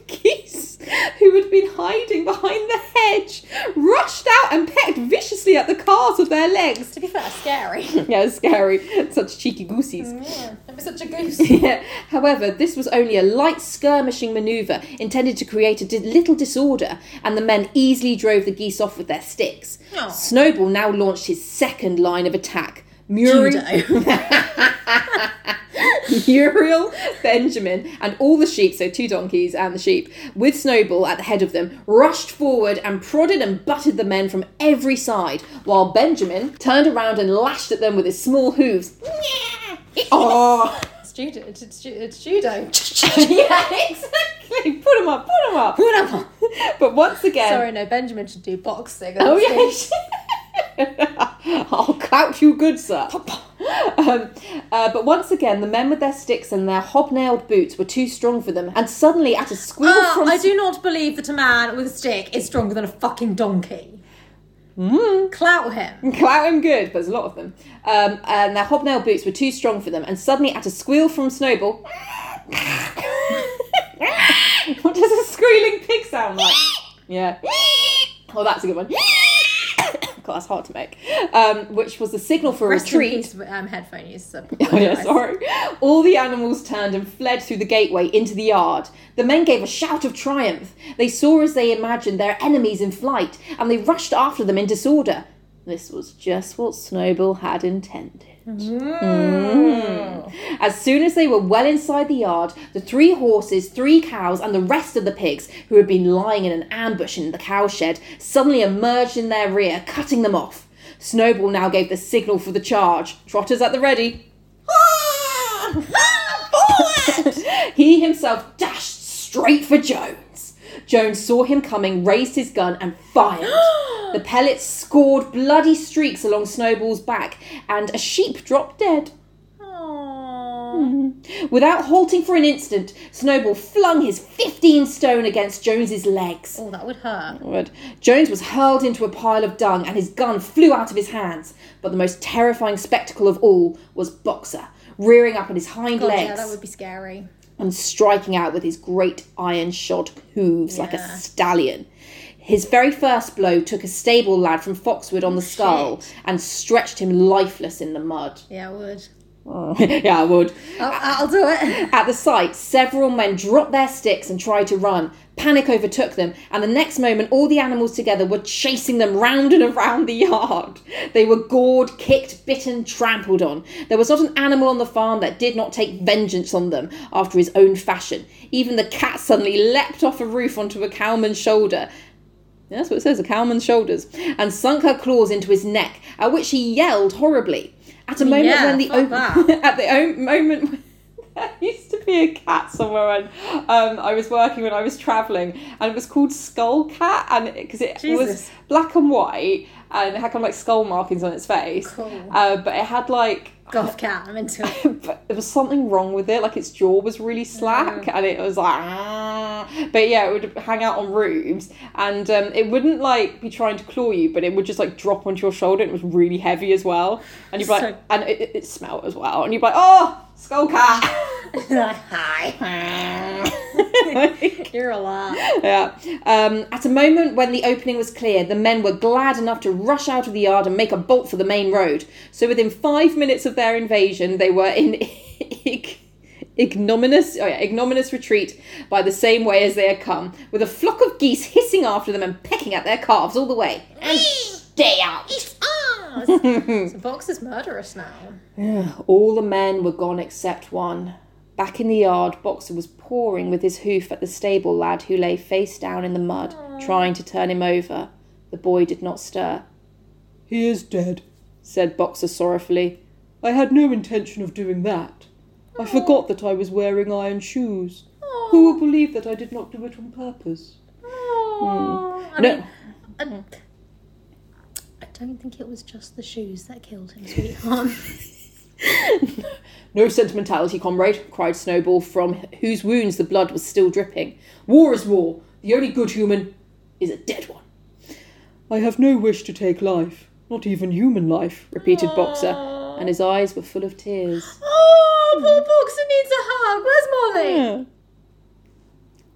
Geese, who had been hiding behind the hedge, rushed out and pecked viciously at the calves of their legs. to be fair, scary. Yeah, it's scary. Such cheeky goosies. Mm, yeah, don't be such a goose. Yeah. However, this was only a light skirmishing manoeuvre intended to create a di- little disorder, and the men easily drove the geese off with their sticks. Oh. Snowball now launched his second line of attack. Muriel, Muriel, Benjamin, and all the sheep, so two donkeys and the sheep, with Snowball at the head of them, rushed forward and prodded and butted the men from every side, while Benjamin turned around and lashed at them with his small hooves. oh, It's judo. It's, it's, it's judo. yeah, exactly. Put him up, put him up. Put 'em up. But once again, Sorry, no, Benjamin should do boxing. Oh yes. I'll oh, clout you good, sir. Um, uh, but once again, the men with their sticks and their hobnailed boots were too strong for them, and suddenly, at a squeal Ah, from I do not believe that a man with a stick is stronger than a fucking donkey. Mm. Clout him. Clout him good, but there's a lot of them. Um, and their hobnailed boots were too strong for them, and suddenly, at a squeal from Snowball. what does a squealing pig sound like? Yeah. Oh, that's a good one. God, that's hard to make. Um, which was the signal for Rest retreat. peace, um, headphone use. Oh yeah, sorry. All the animals turned and fled through the gateway into the yard. The men gave a shout of triumph. They saw as they imagined their enemies in flight, and they rushed after them in disorder. This was just what Snowball had intended. Mm. As soon as they were well inside the yard, the three horses, three cows, and the rest of the pigs, who had been lying in an ambush in the cowshed, suddenly emerged in their rear, cutting them off. Snowball now gave the signal for the charge. Trotters at the ready. he himself dashed straight for Jones. Jones saw him coming, raised his gun, and fired. the pellets scored bloody streaks along Snowball's back, and a sheep dropped dead. Without halting for an instant, Snowball flung his 15 stone against Jones's legs. Oh, that would hurt. Lord. Jones was hurled into a pile of dung and his gun flew out of his hands. But the most terrifying spectacle of all was Boxer, rearing up on his hind God, legs yeah, that would be scary. And striking out with his great iron shod hooves like a stallion. His very first blow took a stable lad from Foxwood on the oh, skull and stretched him lifeless in the mud. Yeah, I would. yeah, I would. I'll, I'll do it. At the sight, several men dropped their sticks and tried to run. Panic overtook them, and the next moment, all the animals together were chasing them round and around the yard. They were gored, kicked, bitten, trampled on. There was not an animal on the farm that did not take vengeance on them after his own fashion. Even the cat suddenly leapt off a roof onto a cowman's shoulder. That's what it says, a cowman's shoulders, and sunk her claws into his neck, at which he yelled horribly. At a moment Yeah, when the that. at the o- moment when there used to be a cat somewhere and um, I was working when I was travelling and it was called Skull Cat and because it, was black and white and it had kind of like skull markings on its face Cool. uh, but it had like Golf cat, I'm into it. but there was something wrong with it like its jaw was really slack and it was like "Ah." but yeah it would hang out on roofs and um, it wouldn't like be trying to claw you but it would just like drop onto your shoulder and it was really heavy as well and you'd be like So- and it, it, it smelled as well and you'd be like oh skull cat Hi. You're a lot. yeah. Um, at a moment when the opening was clear, the men were glad enough to rush out of the yard and make a bolt for the main road. So within five minutes of their invasion, they were in ig- ignominious, oh yeah, ignominious retreat by the same way as they had come, with a flock of geese hissing after them and pecking at their calves all the way. And stay out. so Box is murderous now. All the men were gone except one. Back in the yard, Boxer was pawing with his hoof at the stable lad who lay face down in the mud, trying to turn him over. The boy did not stir. He is dead. Said Boxer sorrowfully. I had no intention of doing that. I forgot that I was wearing iron shoes. Who will believe that I did not do it on purpose? Aw. Hmm. I No. mean, I, I don't think it was just the shoes that killed him, sweetheart. No sentimentality, comrade, cried Snowball, from whose wounds the blood was still dripping. War is war. The only good human is a dead one. I have no wish to take life, not even human life. Repeated Boxer, and his eyes were full of tears. oh, poor Boxer needs a hug. Where's Mollie?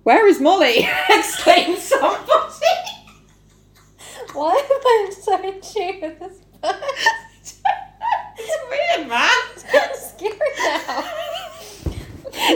Where is Mollie? exclaimed somebody. Why am I so in tune with this bird? it's weird, man. I'm scared now.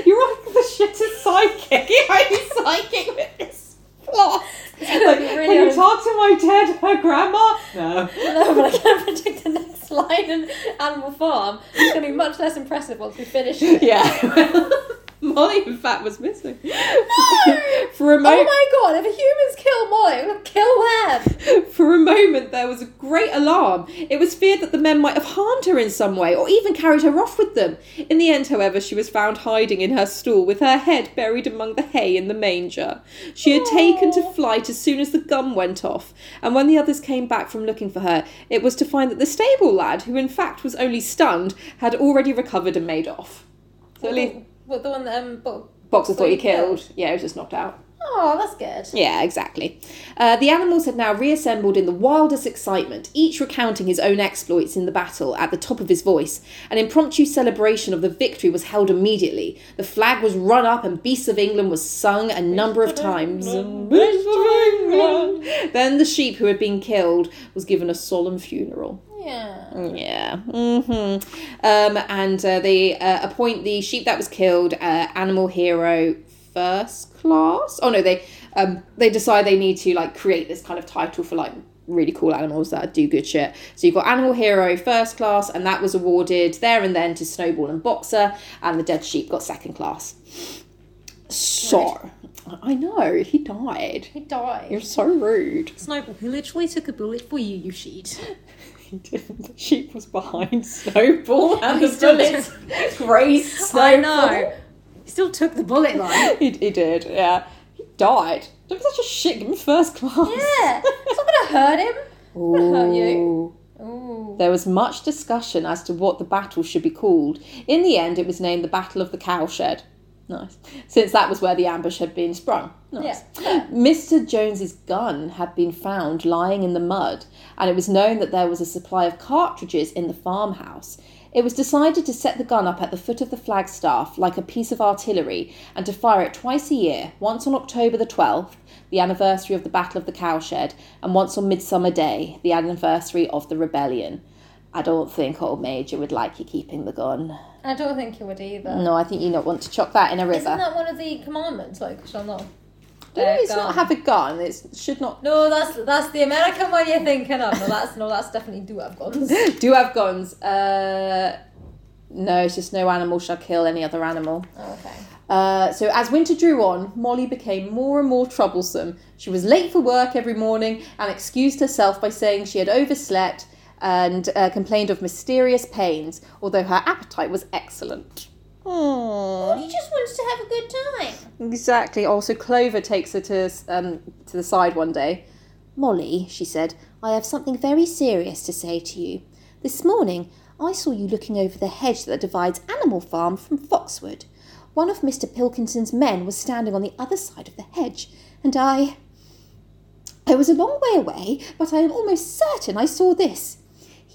You're like the shittest psychic. You're only psychic with this plot. Like, really can you talk to my dead her grandma? No. No, but I can't predict the next line in Animal Farm. It's going to be much less impressive once we finish it. Yeah. Mollie, in fact, was missing. For a Oh my god, if humans kill Mollie, we'll kill them! for a moment, there was a great alarm. It was feared that the men might have harmed her in some way, or even carried her off with them. In the end, however, she was found hiding in her stall, with her head buried among the hay in the manger. She had taken to flight as soon as the gun went off, and when the others came back from looking for her, it was to find that the stable lad, who in fact was only stunned, had already recovered and made off. So at least What, the one that um, Bo- Boxer thought he killed. Yeah, he was just knocked out. Oh, that's good. Yeah, exactly. Uh, the animals had now reassembled in the wildest excitement, each recounting his own exploits in the battle at the top of his voice. An impromptu celebration of the victory was held immediately. The flag was run up and Beasts of England was sung a number of times. Beasts of England. Then the sheep who had been killed was given a solemn funeral. Yeah. Yeah. Mm-hmm. Um, and uh, they uh, appoint the sheep that was killed uh, animal hero first class. Oh no, they um, they decide they need to like create this kind of title for like really cool animals that do good shit. So you've got Animal Hero first class, and that was awarded there and then to Snowball and Boxer, and the Dead Sheep got second class. So, I know, he died. He died. You're so rude. Snowball, he literally took a bullet for you, you sheet. He didn't. The sheep was behind Snowball, and He the bullets grazed Snowball. I know. He still took the bullet, though. He, he did, yeah. He died. Don't be such a shit. Give him first class. yeah. It's not gonna hurt him. gonna hurt you. Ooh. Ooh. There was much discussion as to what the battle should be called. In the end, it was named the Battle of the Cowshed. Nice. Since that was where the ambush had been sprung. Nice. Mr. Jones's gun had been found lying in the mud, and it was known that there was a supply of cartridges in the farmhouse. It was decided to set the gun up at the foot of the flagstaff like a piece of artillery and to fire it twice a year, once on October the 12th, the anniversary of the Battle of the Cowshed, and once on Midsummer Day, the anniversary of the rebellion. I don't think old Major would like you keeping the gun. I don't think he would either. No, I think you not want to chuck that in a river. Isn't that one of the commandments? Like, shall not. No, it's gun. not have a gun. It should not No, that's that's the American one you're thinking of. No, that's no, that's definitely do have guns. do have guns. Uh, no, it's just no animal shall kill any other animal. Okay. Uh, so as winter drew on, Mollie became more and more troublesome. She was late for work every morning and excused herself by saying she had overslept and uh, complained of mysterious pains, although her appetite was excellent. Aww. He just wants to have a good time. Exactly. Also, Clover takes her to um, to the side one day. Mollie, she said, I have something very serious to say to you. This morning, I saw you looking over the hedge that divides Animal Farm from Foxwood. One of Mr. Pilkington's men was standing on the other side of the hedge, and I. I was a long way away, but I am almost certain I saw this.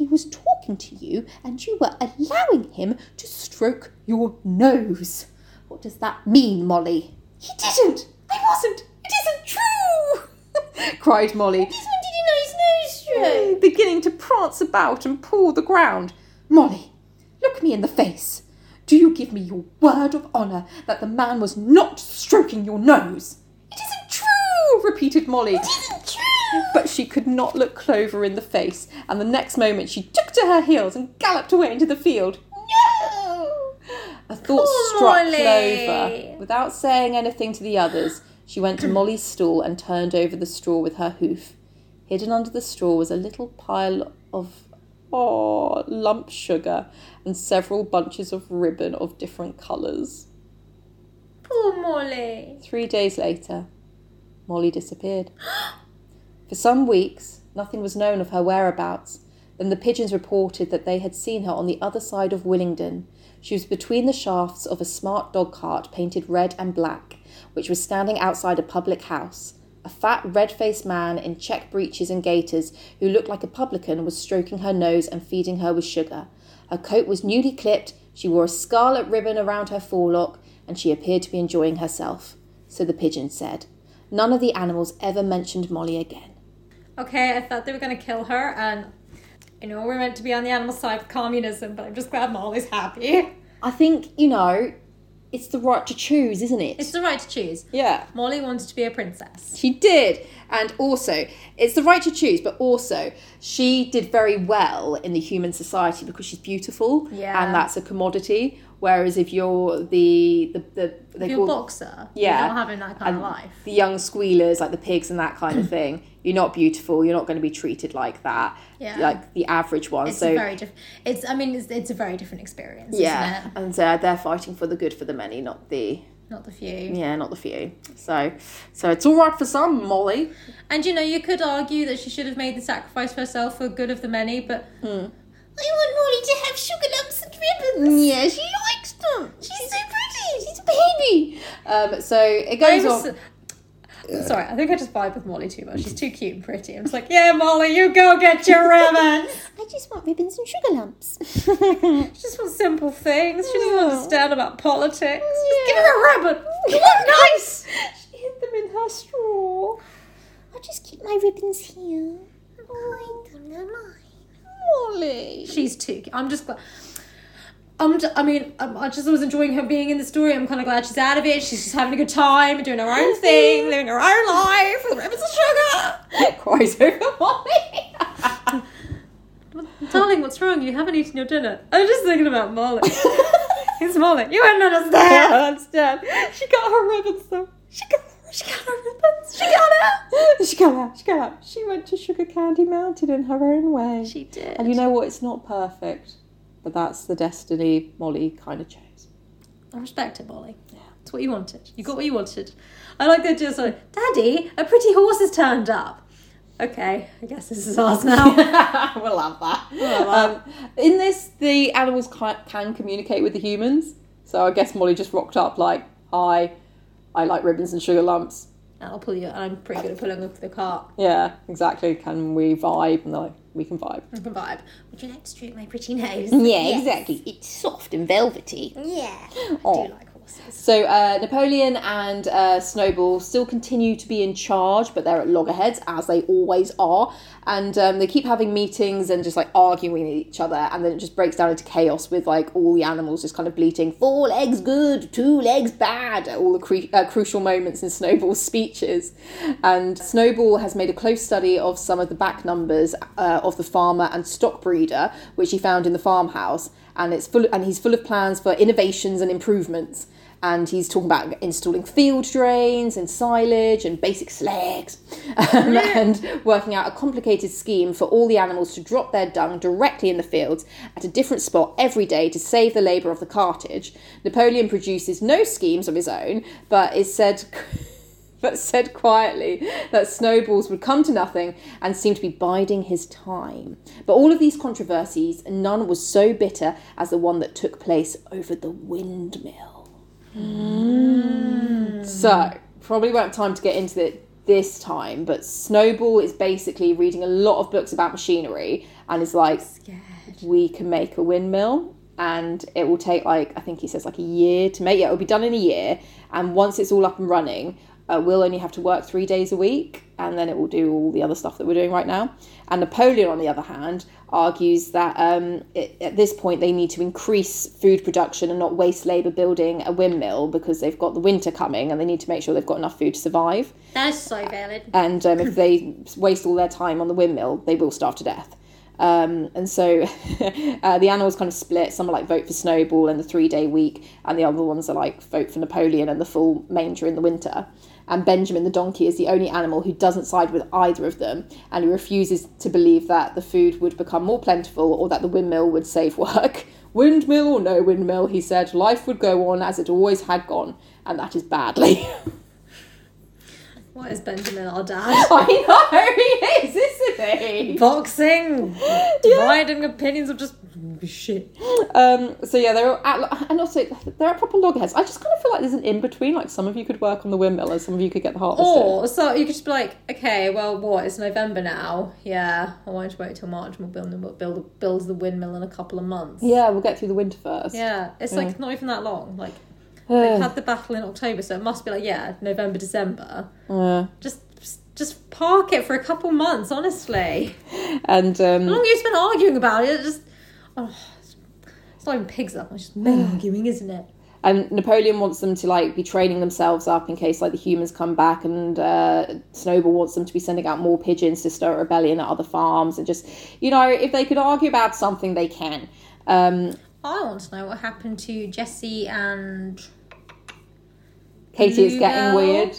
He was talking to you, and you were allowing him to stroke your nose. What does that mean, Mollie? He didn't! I wasn't! It isn't true! cried Mollie, When did you know his nose stroke? beginning to prance about and paw the ground. Mollie, look me in the face. Do you give me your word of honour that the man was not stroking your nose? It isn't true, repeated Mollie. It isn't true. But she could not look Clover in the face, and the next moment she took to her heels and galloped away into the field. No! A thought Poor struck Mollie. Clover. Without saying anything to the others, she went to Mollie's stool and turned over the straw with her hoof. Hidden under the straw was a little pile of oh, lump sugar and several bunches of ribbon of different colours. Poor Mollie. Three days later, Mollie disappeared. For some weeks, nothing was known of her whereabouts. Then the pigeons reported that they had seen her on the other side of Willingdon. She was between the shafts of a smart dog cart painted red and black, which was standing outside a public house. A fat, red faced man in check breeches and gaiters, who looked like a publican, was stroking her nose and feeding her with sugar. Her coat was newly clipped, she wore a scarlet ribbon around her forelock, and she appeared to be enjoying herself. So the pigeon said. None of the animals ever mentioned Mollie again. Okay, I thought they were gonna kill her, and I know we're meant to be on the animal side of communism, but I'm just glad Mollie's happy. I think, you know, it's the right to choose, isn't it? It's the right to choose. yeah. Mollie wanted to be a princess. She did. And also, it's the right to choose, but also, she did very well in the human society because she's beautiful. Yeah. And that's a commodity. Whereas if you're the, the, the they If you're a call boxer, Yeah. you're not having that kind of life. the young squealers, like the pigs and that kind of thing, you're not beautiful. You're not going to be treated like that. Yeah. Like the average one. It's so a very different. It's. I mean, it's, it's a very different experience. yeah, and so they're fighting for the good for the many, not the Not the few. yeah, not the few. So, so it's all right for some, Mollie. And you know, you could argue that she should have made the sacrifice for herself for good of the many, but Hmm. I want Mollie to have sugar lumps and ribbons. Yeah, she likes them. She's so pretty. She's a baby. Um, so it goes was, on. Sorry, I think I just vibe with Mollie too much. She's too cute and pretty. I'm just like, yeah, Mollie, you go get your ribbons. I just want ribbons and sugar lumps. She just wants simple things. She doesn't understand oh. about politics. Just give her a ribbon. You look nice. She hid them in her straw. I'll just keep my ribbons here. Oh, I don't know mine. Mollie. She's too. cute. I'm just glad. I'm I mean, I just was enjoying her being in the story. I'm kind of glad she's out of it. She's just having a good time, doing her own thing, living her own life with ribbons of sugar. cries over Mollie. Darling, what's wrong? You haven't eaten your dinner. I'm just thinking about Mollie. it's Molly. You wouldn't understand. I understand. She got her ribbons though. She got, she got her ribbons. She got it. She got out. She got out. She went to Sugar Candy Mountain in her own way. She did. And you know what? It's not perfect, but that's the destiny Mollie kind of chose. I respect it, Mollie. Yeah. It's what you wanted. You got what you wanted. I like the idea of like, Daddy, a pretty horse has turned up. Okay, I guess this is ours now. we'll have that. Um, in this, the animals can, can communicate with the humans. So I guess Mollie just rocked up like, "Hi, I like ribbons and sugar lumps." I'll pull you. I'm pretty good at pulling up the cart. Yeah, exactly. Can we vibe? And they're like, we can vibe. We can vibe. Would you like to stroke my pretty nose? Yeah, exactly. It's soft and velvety. Yeah. Oh. I do like horses. So uh, Napoleon and uh, Snowball still continue to be in charge, but they're at loggerheads as they always are, and um, they keep having meetings and just like arguing with each other, and then it just breaks down into chaos with like all the animals just kind of bleating four legs good, two legs bad, at all the cre- uh, crucial moments in Snowball's speeches, and Snowball has made a close study of some of the back numbers uh, of the farmer and stock breeder, which he found in the farmhouse, and it's full and he's full of plans for innovations and improvements and he's talking about installing field drains and silage and basic slags um, and working out a complicated scheme for all the animals to drop their dung directly in the fields at a different spot every day to save the labour of the cartage. Napoleon produces no schemes of his own, but is said. But said quietly that Snowball's would come to nothing and seemed to be biding his time. But all of these controversies, none was so bitter as the one that took place over the windmill. So, probably won't have time to get into it this time, but Snowball is basically reading a lot of books about machinery and is like, we can make a windmill and it will take like, I think he says like a year to make. Yeah, it'll be done in a year. And once it's all up and running, uh, we'll only have to work three days a week and then it will do all the other stuff that we're doing right now. And Napoleon, on the other hand, argues that um, it, at this point they need to increase food production and not waste labour building a windmill because they've got the winter coming and they need to make sure they've got enough food to survive. That is so valid. And um, if they waste all their time on the windmill, they will starve to death. Um, and so uh, the animals kind of split. Some are like vote for Snowball and the three day week, and the other ones are like vote for Napoleon and the full manger in the winter. And Benjamin the donkey is the only animal who doesn't side with either of them, and he refuses to believe that the food would become more plentiful or that the windmill would save work. Windmill or no windmill, he said, life would go on as it always had gone, and that is badly. What is Benjamin, our dad? I know he is, isn't he? Boxing, dividing opinions of just shit. Um, so yeah, they're at, and also they're at proper loggerheads. I just kind of feel like there's an in between. Like some of you could work on the windmill, and some of you could get the harvest. Or so you could just be like, okay, well, what? It's November now. Yeah, I won't you wait till March. We'll build the build build the windmill in a couple of months. Yeah, we'll get through the winter first. Yeah, it's like not even that long. Like they've had the battle in October, so it must be like yeah, November, December. Yeah. Just just park it for a couple months, honestly. And um, The longer you spend arguing about it, it just oh, it's, not even pigs up. It's just arguing, isn't it? and Napoleon wants them to like be training themselves up in case like the humans come back, and uh, Snowball wants them to be sending out more pigeons to start rebellion at other farms, and just you know if they could argue about something, they can. Um, I want to know what happened to Jessie and Katy it's getting weird.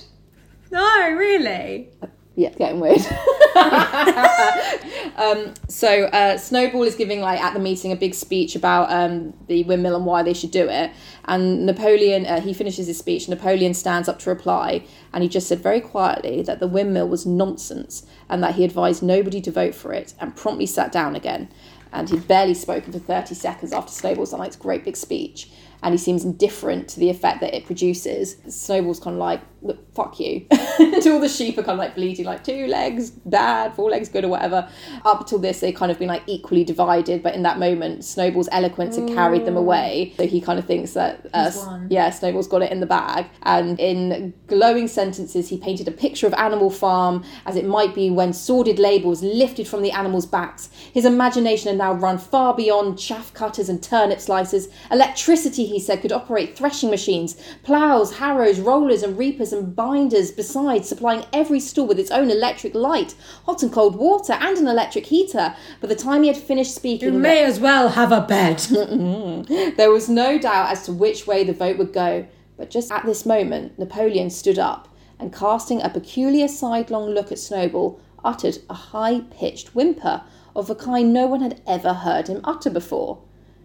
no, really. Yeah, it's getting weird. um, so uh, Snowball is giving like at the meeting a big speech about um, the windmill and why they should do it. And Napoleon, uh, he finishes his speech. Napoleon stands up to reply, and he just said very quietly that the windmill was nonsense and that he advised nobody to vote for it, and promptly sat down again. And he'd barely spoken for thirty seconds after Snowball's done like great big speech. And he seems indifferent to the effect that it produces. Snowball's kind of like, look, fuck you. all the sheep are kind of like bleating, like two legs bad, four legs good, or whatever. Up until this, they kind of been like equally divided, but in that moment, Snowball's eloquence had carried them away. So he kind of thinks that, uh, yeah, Snowball's got it in the bag. And in glowing sentences, he painted a picture of Animal Farm as it might be when sordid labels lifted from the animals' backs. His imagination had now run far beyond chaff cutters and turnip slicers. Electricity, he said, could operate threshing machines, ploughs, harrows, rollers, and reapers and binders, besides supplying every stall with its own electric light, hot and cold water, and an electric heater. By the time he had finished speaking, You may as well have a bed. there was no doubt as to which way the vote would go. But just at this moment, Napoleon stood up and, casting a peculiar sidelong look at Snowball, uttered a high pitched whimper of a kind no one had ever heard him utter before.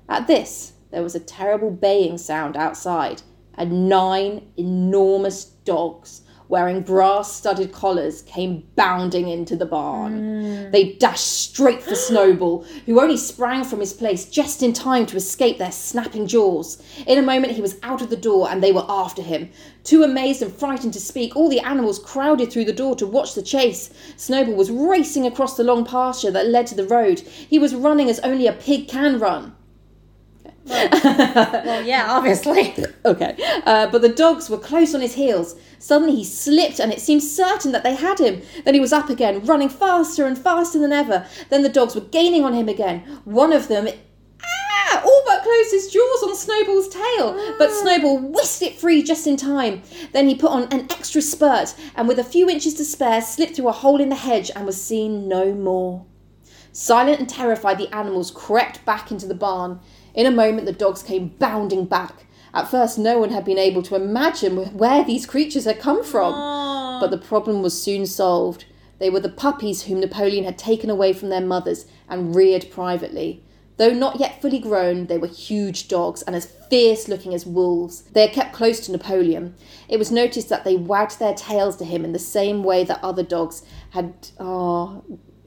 At this, there was a terrible baying sound outside, and nine enormous dogs wearing brass studded collars came bounding into the barn. They dashed straight for Snowball, who only sprang from his place just in time to escape their snapping jaws. In a moment, he was out of the door and they were after him. Too amazed and frightened to speak, all the animals crowded through the door to watch the chase. Snowball was racing across the long pasture that led to the road. He was running as only a pig can run. Well, yeah, obviously. Okay. Uh, but the dogs were close on his heels. Suddenly he slipped, and it seemed certain that they had him. Then he was up again, running faster and faster than ever. Then the dogs were gaining on him again. One of them. Ah! All but closed his jaws on Snowball's tail, but Snowball whisked it free just in time. Then he put on an extra spurt, and with a few inches to spare, slipped through a hole in the hedge and was seen no more. Silent and terrified, the animals crept back into the barn. In a moment, the dogs came bounding back. At first, no one had been able to imagine where these creatures had come from. But the problem was soon solved. They were the puppies whom Napoleon had taken away from their mothers and reared privately. Though not yet fully grown, they were huge dogs and as fierce looking as wolves. They had kept close to Napoleon. It was noticed that they wagged their tails to him in the same way that other dogs had. Ah,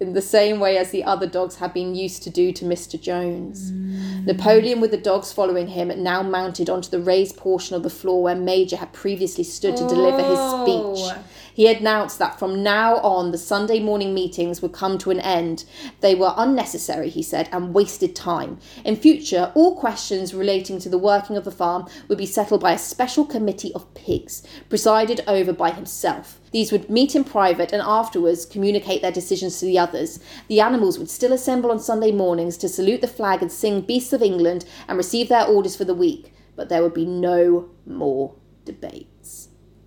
in the same way as the other dogs had been used to do to Mr. Jones. Mm. Napoleon, with the dogs following him, now mounted onto the raised portion of the floor where Major had previously stood to deliver his speech. Oh. He announced that from now on the Sunday morning meetings would come to an end. They were unnecessary, he said, and wasted time. In future, all questions relating to the working of the farm would be settled by a special committee of pigs, presided over by himself. These would meet in private and afterwards communicate their decisions to the others. The animals would still assemble on Sunday mornings to salute the flag and sing Beasts of England and receive their orders for the week, but there would be no more debates.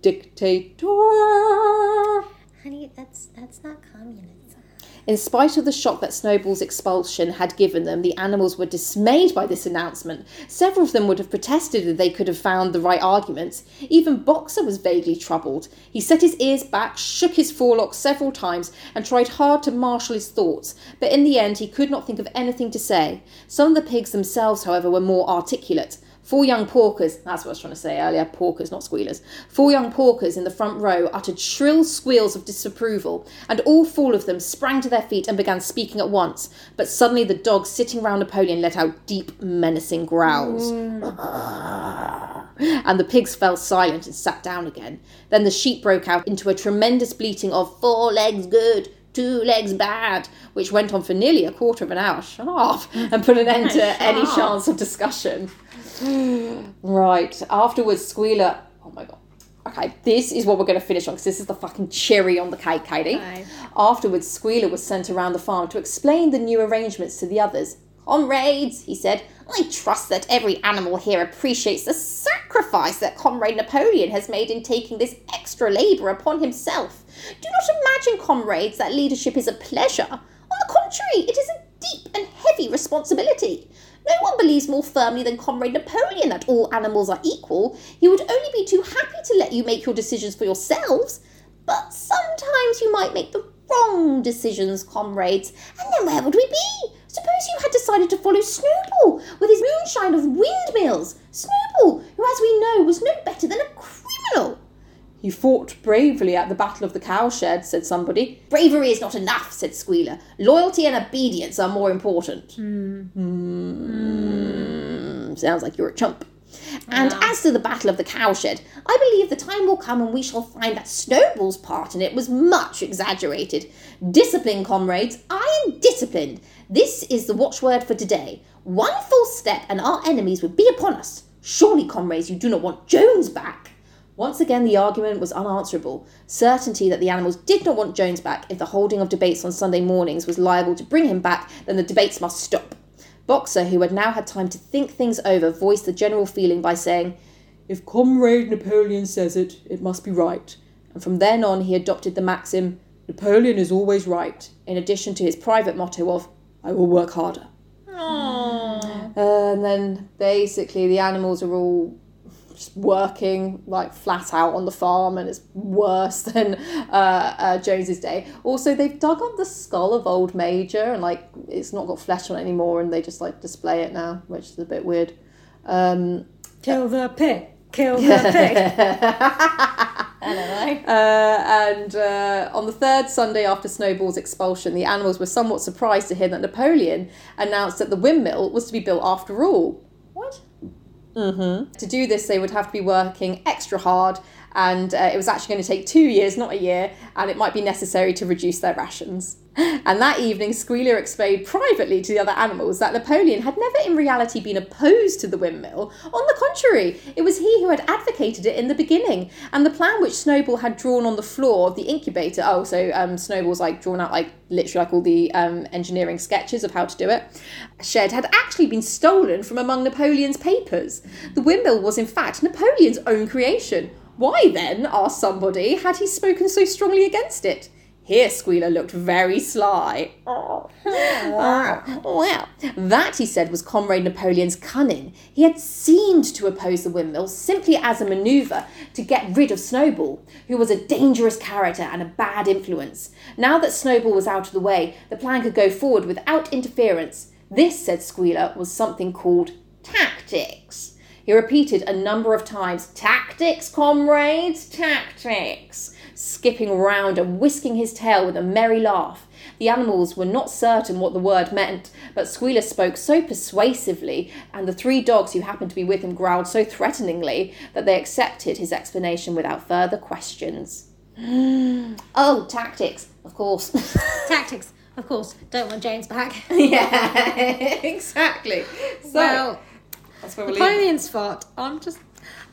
Dictator! Honey, that's that's not communism. In spite of the shock that Snowball's expulsion had given them, the animals were dismayed by this announcement. Several of them would have protested if they could have found the right arguments. Even Boxer was vaguely troubled. He set his ears back, shook his forelock several times, and tried hard to marshal his thoughts, but in the end he could not think of anything to say. Some of the pigs themselves, however, were more articulate. Four young porkers, that's what I was trying to say earlier, porkers, not squealers. Four young porkers in the front row uttered shrill squeals of disapproval, and all four of them sprang to their feet and began speaking at once. But suddenly the dogs sitting round Napoleon let out deep, menacing growls. Mm. and the pigs fell silent and sat down again. Then the sheep broke out into a tremendous bleating of four legs good, two legs bad, which went on for nearly a quarter of an hour. Shut up! And put an end to any chance of discussion. Right. Afterwards, Squealer. Oh my god. Okay, this is what we're going to finish on because this is the fucking cherry on the cake, Katy. Afterwards, Squealer was sent around the farm to explain the new arrangements to the others. Comrades, he said, I trust that every animal here appreciates the sacrifice that Comrade Napoleon has made in taking this extra labour upon himself. Do not imagine, comrades, that leadership is a pleasure. On the contrary, it is a deep and heavy responsibility. No one believes more firmly than Comrade Napoleon that all animals are equal. He would only be too happy to let you make your decisions for yourselves. But sometimes you might make the wrong decisions, comrades, and then where would we be? Suppose you had decided to follow Snowball with his moonshine of windmills. Snowball, who, as we know, was no better than a criminal. He fought bravely at the Battle of the Cowshed, said somebody. Bravery is not enough, said Squealer. Loyalty and obedience are more important. Hmm. Sounds like you're a chump. And as to the Battle of the Cowshed, I believe the time will come when we shall find that Snowball's part in it was much exaggerated. Discipline, comrades, I am disciplined. This is the watchword for today. One false step and our enemies would be upon us. Surely, comrades, you do not want Jones back. Once again, the argument was unanswerable. Certainty that the animals did not want Jones back if the holding of debates on Sunday mornings was liable to bring him back, then the debates must stop. Boxer, who had now had time to think things over, voiced the general feeling by saying, If Comrade Napoleon says it, it must be right. and from then on he adopted the maxim, Napoleon is always right. in addition to his private motto of, I will work harder. Aww. And then basically the animals are all just working like flat out on the farm and it's worse than uh, uh, Jones's day. Also, they've dug up the skull of old Major and like it's not got flesh on it anymore and they just like display it now, which is a bit weird. Um, Kill the pig. Kill the pig. I don't know. Uh, and uh, on the third Sunday after Snowball's expulsion, the animals were somewhat surprised to hear that Napoleon announced that the windmill was to be built after all. What? Mm-hmm. To do this, they would have to be working extra hard, and uh, it was actually going to take two years, not a year, and it might be necessary to reduce their rations. And that evening, Squealer explained privately to the other animals that Napoleon had never in reality been opposed to the windmill. On the contrary, it was he who had advocated it in the beginning. And the plan which Snowball had drawn on the floor of the incubator, oh, so um, Snowball's like drawn out like literally like all the um, engineering sketches of how to do it, shed had actually been stolen from among Napoleon's papers. The windmill was in fact Napoleon's own creation. Why then, asked somebody, had he spoken so strongly against it? Here Squealer looked very sly. Oh. well, that, he said, was Comrade Napoleon's cunning. He had seemed to oppose the windmill simply as a manoeuvre to get rid of Snowball, who was a dangerous character and a bad influence. Now that Snowball was out of the way, the plan could go forward without interference. This, said Squealer, was something called tactics. He repeated a number of times, Tactics, comrades, tactics, skipping round and whisking his tail with a merry laugh. The animals were not certain what the word meant, but Squealer spoke so persuasively, and the three dogs who happened to be with him growled so threateningly, that they accepted his explanation without further questions. oh, tactics, of course. Tactics. Of course. Don't want James back. yeah, exactly. So, well, that's where we're leaving. Napoleon's fault. I'm just.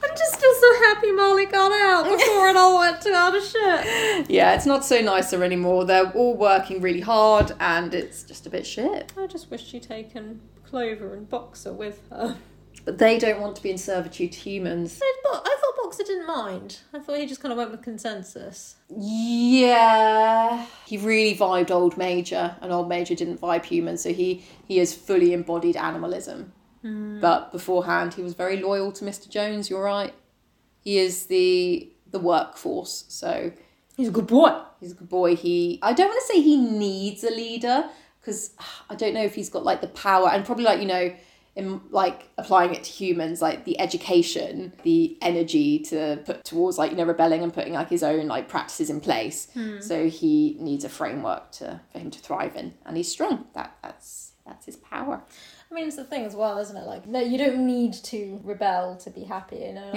I'm just still so happy Mollie got out before it all went to other shit. Yeah, it's not so nicer anymore. They're all working really hard and it's just a bit shit. I just wish she'd taken Clover and Boxer with her. But they don't want to be in servitude to humans. I thought Boxer didn't mind. I thought he just kind of went with consensus. Yeah. He really vibed old Major and old Major didn't vibe humans, so he, he has fully embodied animalism. Hmm. But beforehand he was very loyal to Mr. Jones, you're right. He is the the workforce, so He's a good boy. He's a good boy. He I don't want to say he needs a leader because I don't know if he's got like the power and probably like you know in like applying it to humans like the education the energy to put towards like you know rebelling and putting like his own like practices in place hmm. so he needs a framework to for him to thrive in and he's strong that that's that's his power I mean, it's the thing as well, isn't it? Like, no, you don't need to rebel to be happy, you know? Like,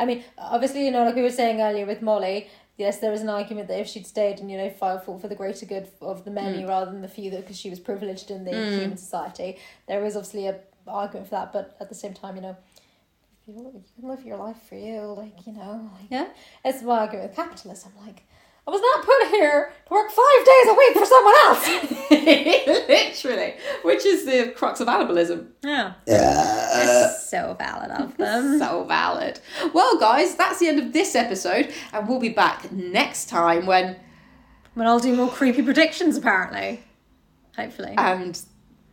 I mean, obviously, you know, like we were saying earlier with Mollie, yes, there was an argument that if she'd stayed and, you know, fought for the greater good of the many mm. rather than the few, that because she was privileged in the mm. human society, there is obviously a argument for that. But at the same time, you know, you, you can live your life for you, like, you know, like, Yeah. it's my argument with capitalism. Like, I was not put here to work five days a week for someone else. literally which is the crux of animalism yeah. It's so valid of them. so valid. Well, guys, that's the end of this episode, and we'll be back next time when But I'll do more creepy predictions, apparently. Hopefully. and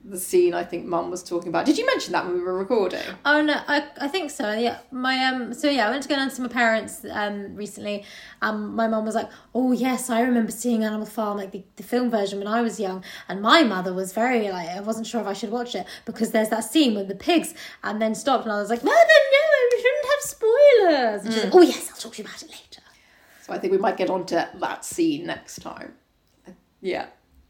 the scene I think Mum was talking about. Did you mention that when we were recording? oh no, I, I think so. Yeah, my um. So yeah, I went to go down to my parents um recently. Um, my mum was like, "Oh yes, I remember seeing Animal Farm like the, the film version when I was young." And my mother was very like, I wasn't sure if I should watch it because there's that scene with the pigs, and then stopped, and I was like, "Mother, no, no, we shouldn't have spoilers." And she's like, "Oh yes, I'll talk to you about it later." So I think we might get on to that scene next time. Yeah.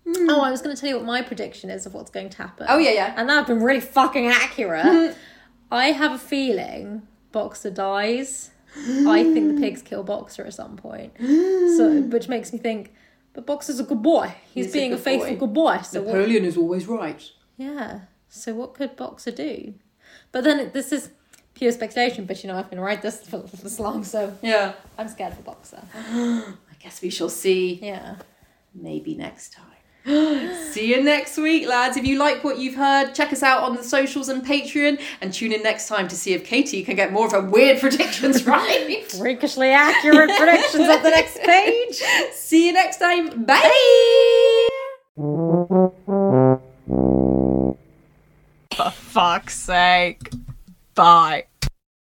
Mm. Oh, I was going to tell you what my prediction is of what's going to happen. Oh yeah, yeah. and that have been really fucking accurate. Mm-hmm. I have a feeling Boxer dies. I think the pigs kill Boxer at some point. Mm. So, which makes me think, but Boxer's a good boy. He's, He's being a, good faithful boy. good boy. So Napoleon is always right. yeah. So what could Boxer do? But then it- this is pure speculation. But you know, I've been right this for this long, so Yeah. I'm scared for Boxer. I guess we shall see Yeah. maybe next time. See you next week, lads. If you like what you've heard, check us out on the socials and Patreon and tune in next time to see if Katy can get more of her weird predictions right. Freakishly accurate predictions at the next page. See you next time. Bye. For fuck's sake. Bye.